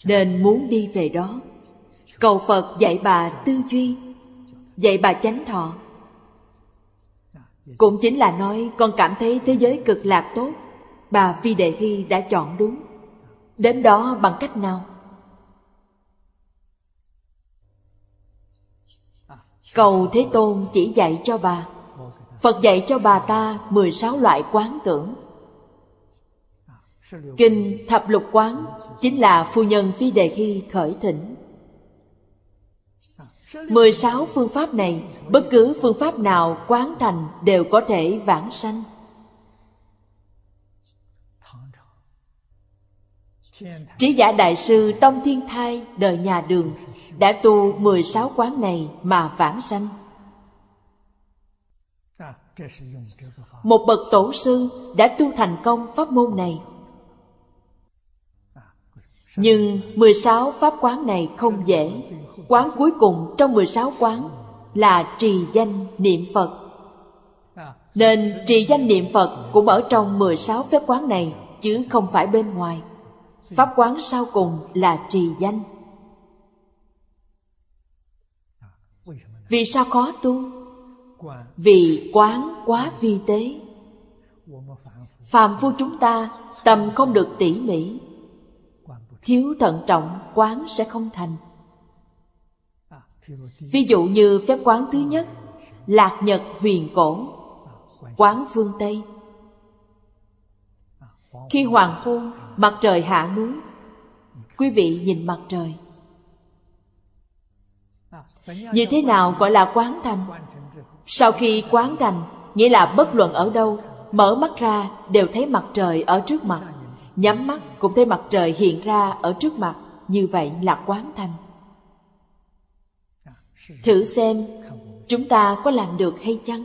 Nên muốn đi về đó, cầu phật dạy bà tư duy, dạy bà chánh thọ. Cũng chính là nói con cảm thấy thế giới cực lạc tốt, bà vi đề hy đã chọn đúng. Đến đó bằng cách nào? Cầu thế tôn chỉ dạy cho bà phật dạy cho bà ta 16 loại quán tưởng. Kinh thập lục quán chính là phu nhân phi đề hy khởi thỉnh. 16 phương pháp này, Bất cứ phương pháp nào quán thành Đều có thể vãng sanh. Trí giả Đại sư Tông Thiên Thai đời nhà đường Đã tu 16 quán này mà vãng sanh. Một bậc tổ sư đã tu thành công pháp môn này. Nhưng 16 pháp quán này không dễ. Quán cuối cùng trong 16 quán là trì danh niệm Phật. Nên trì danh niệm Phật cũng ở trong 16 phép quán này, Chứ không phải bên ngoài. Pháp quán sau cùng là trì danh. Vì sao khó tu? Vì quán quá vi tế. Phàm phu chúng ta tầm không được tỉ mỉ. Thiếu thận trọng quán sẽ không thành. Ví dụ như phép quán thứ nhất, Lạc nhật huyền cổ Quán phương Tây. Khi hoàng hôn, Mặt trời hạ núi. Quý vị nhìn mặt trời. Như thế nào gọi là quán thành? Sau khi quán thành, nghĩa là bất luận ở đâu, mở mắt ra đều thấy mặt trời ở trước mặt, nhắm mắt cũng thấy mặt trời hiện ra ở trước mặt, như vậy là quán thành. Thử xem, chúng ta có làm được hay chăng?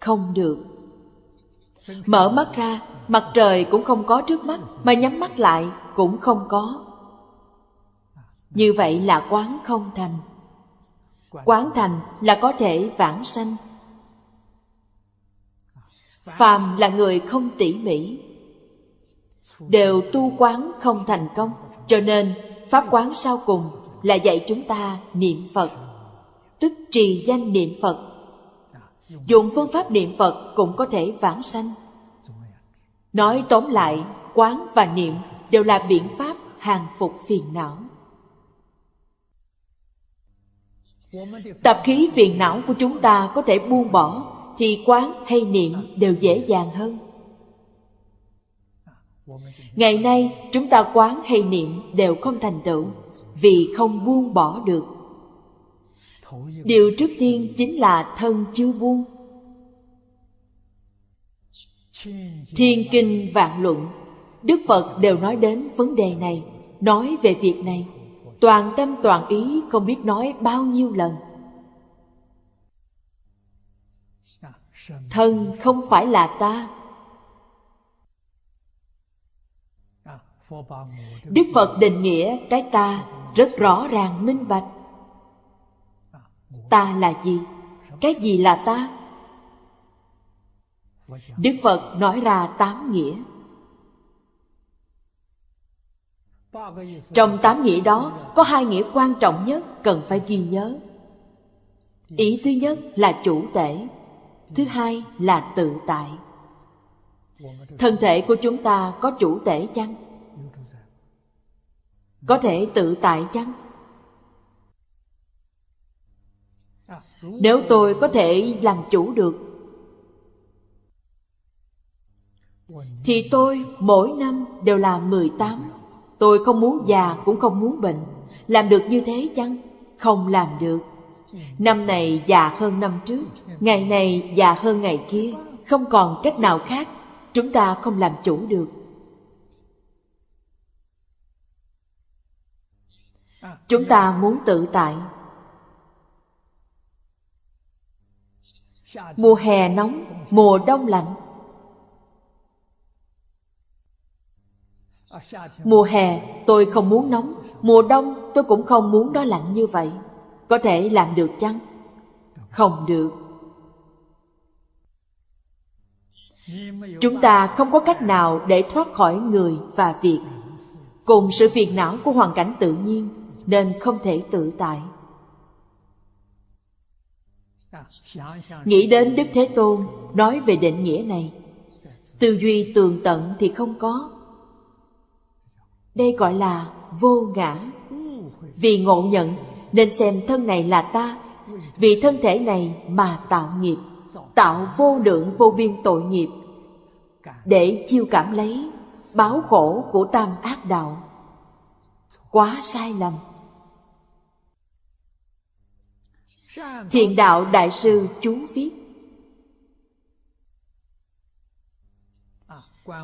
Không được. Mở mắt ra, mặt trời cũng không có trước mắt, mà nhắm mắt lại cũng không có. Như vậy là quán không thành. Quán thành là có thể vãng sanh. Phàm là người không tỉ mỉ, đều tu quán không thành công, cho nên pháp quán sau cùng là dạy chúng ta niệm Phật, tức trì danh niệm Phật. Dùng phương pháp niệm Phật cũng có thể vãng sanh. Nói tóm lại, quán và niệm đều là biện pháp hàng phục phiền não. Tập khí phiền não của chúng ta có thể buông bỏ, Thì quán hay niệm đều dễ dàng hơn. Ngày nay, chúng ta quán hay niệm đều không thành tựu, Vì không buông bỏ được. Điều trước tiên chính là thân chưa buông. Thiên kinh vạn luận, Đức Phật đều nói đến vấn đề này, Nói về việc này toàn tâm toàn ý không biết nói bao nhiêu lần. Thân không phải là ta. Đức phật định nghĩa cái ta rất rõ ràng, minh bạch. Ta là gì? Cái gì là ta? Đức phật nói ra tám nghĩa. Trong tám nghĩa đó, có hai nghĩa quan trọng nhất cần phải ghi nhớ. Ý thứ nhất là chủ thể, thứ hai là tự tại. Thân thể của chúng ta có chủ thể chăng? Có thể tự tại chăng? Nếu tôi có thể làm chủ được, thì tôi mỗi năm đều là 18 Tôi không muốn già, cũng không muốn bệnh. Làm được như thế chăng? Không làm được. Năm này già hơn năm trước, Ngày này già hơn ngày kia. Không còn cách nào khác, Chúng ta không làm chủ được. Chúng ta muốn tự tại. Mùa hè nóng, Mùa đông lạnh. Mùa hè, tôi không muốn nóng. Mùa đông, tôi cũng không muốn nó lạnh như vậy. Có thể làm được chăng? Không được. Chúng ta không có cách nào để thoát khỏi người và việc. Cùng sự phiền não của hoàn cảnh tự nhiên, Nên không thể tự tại. Nghĩ đến Đức Thế Tôn, nói về định nghĩa này. Tư duy tường tận thì không có đây gọi là vô ngã. Vì ngộ nhận, nên xem thân này là ta. Vì thân thể này mà tạo nghiệp, Tạo vô lượng vô biên tội nghiệp. Để chiêu cảm lấy Báo khổ của tam ác đạo. Quá sai lầm. Thiền đạo đại sư chú viết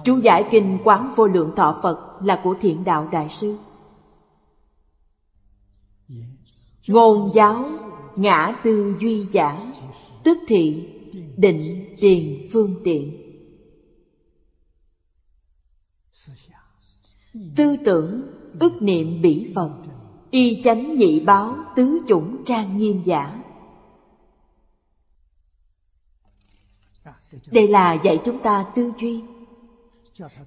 Chú giải kinh Quán Vô Lượng Thọ Phật là của thiện đạo đại sư. Ngôn giáo ngã tư duy giả Tức thị, định tiền phương tiện. Tư tưởng ức niệm bỉ Phật, Y chánh nhị báo tứ chủng trang nghiêm giả Đây là dạy chúng ta tư duy.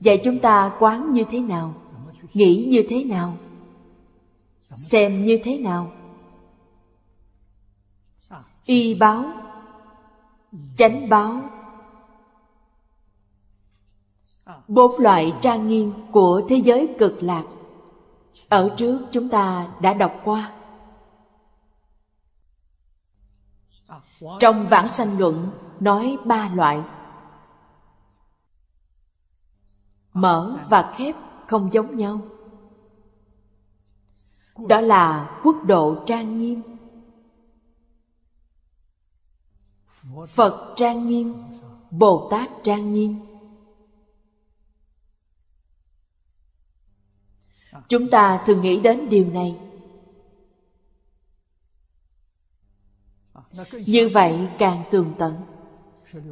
Dạy chúng ta quán như thế nào? Nghĩ như thế nào? Xem như thế nào? Y báo. Chánh báo. Bốn loại trang nghiêm của thế giới cực lạc. Ở trước chúng ta đã đọc qua. Trong vãng sanh luận, nói ba loại. mở và khép không giống nhau. Đó là quốc độ trang nghiêm. Phật trang nghiêm, bồ tát trang nghiêm. Chúng ta thường nghĩ đến điều này. Như vậy càng tường tận.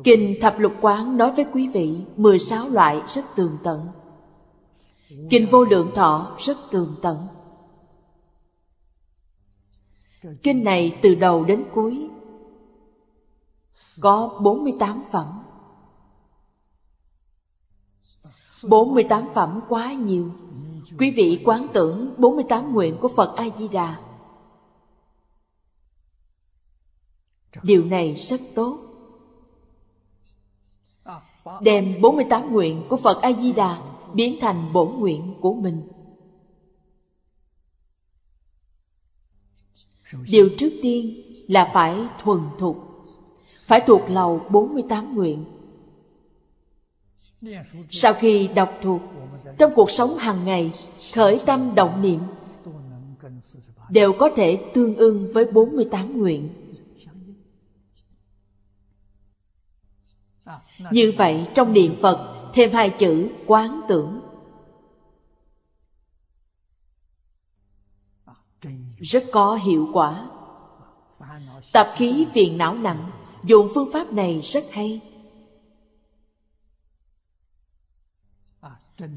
Kinh Thập Lục Quán nói với quý vị 16 loại rất tường tận. Kinh Vô Lượng Thọ rất tường tận. Kinh này từ đầu đến cuối Có 48 phẩm. 48 phẩm quá nhiều. Quý vị quán tưởng 48 nguyện của Phật A-di-đà Điều này rất tốt. Đem 48 nguyện của Phật A-di-đà Biến thành bổn nguyện của mình. Điều trước tiên là phải thuần thục, Phải thuộc lầu 48 nguyện. Sau khi đọc thuộc, Trong cuộc sống hàng ngày, Khởi tâm động niệm, Đều có thể tương ưng với 48 nguyện. Như vậy trong niệm Phật, Thêm hai chữ quán tưởng. Rất có hiệu quả. Tập khí phiền não nặng, Dùng phương pháp này rất hay.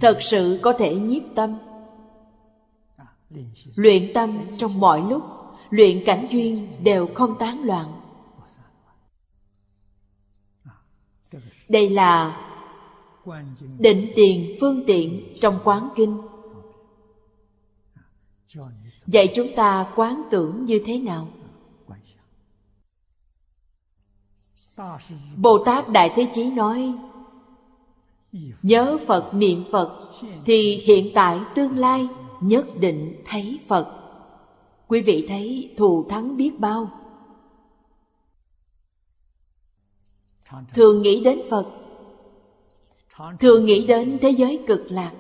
Thật sự có thể nhiếp tâm. Luyện tâm trong mọi lúc, Luyện cảnh duyên đều không tán loạn. Đây là định tiền phương tiện trong quán kinh. Dạy chúng ta quán tưởng như thế nào? Bồ Tát Đại Thế Chí nói, Nhớ Phật niệm Phật, Thì hiện tại tương lai nhất định thấy Phật. Quý vị thấy thù thắng biết bao. Thường nghĩ đến Phật. Thường nghĩ đến thế giới cực lạc.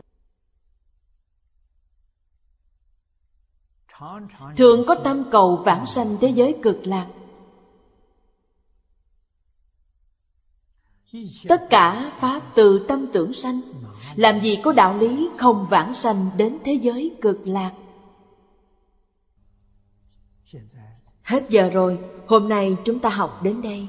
Thường có tâm cầu vãng sanh thế giới cực lạc. Tất cả Pháp từ tâm tưởng sanh. Làm gì có đạo lý không vãng sanh đến thế giới cực lạc? Hết giờ rồi, hôm nay chúng ta học đến đây.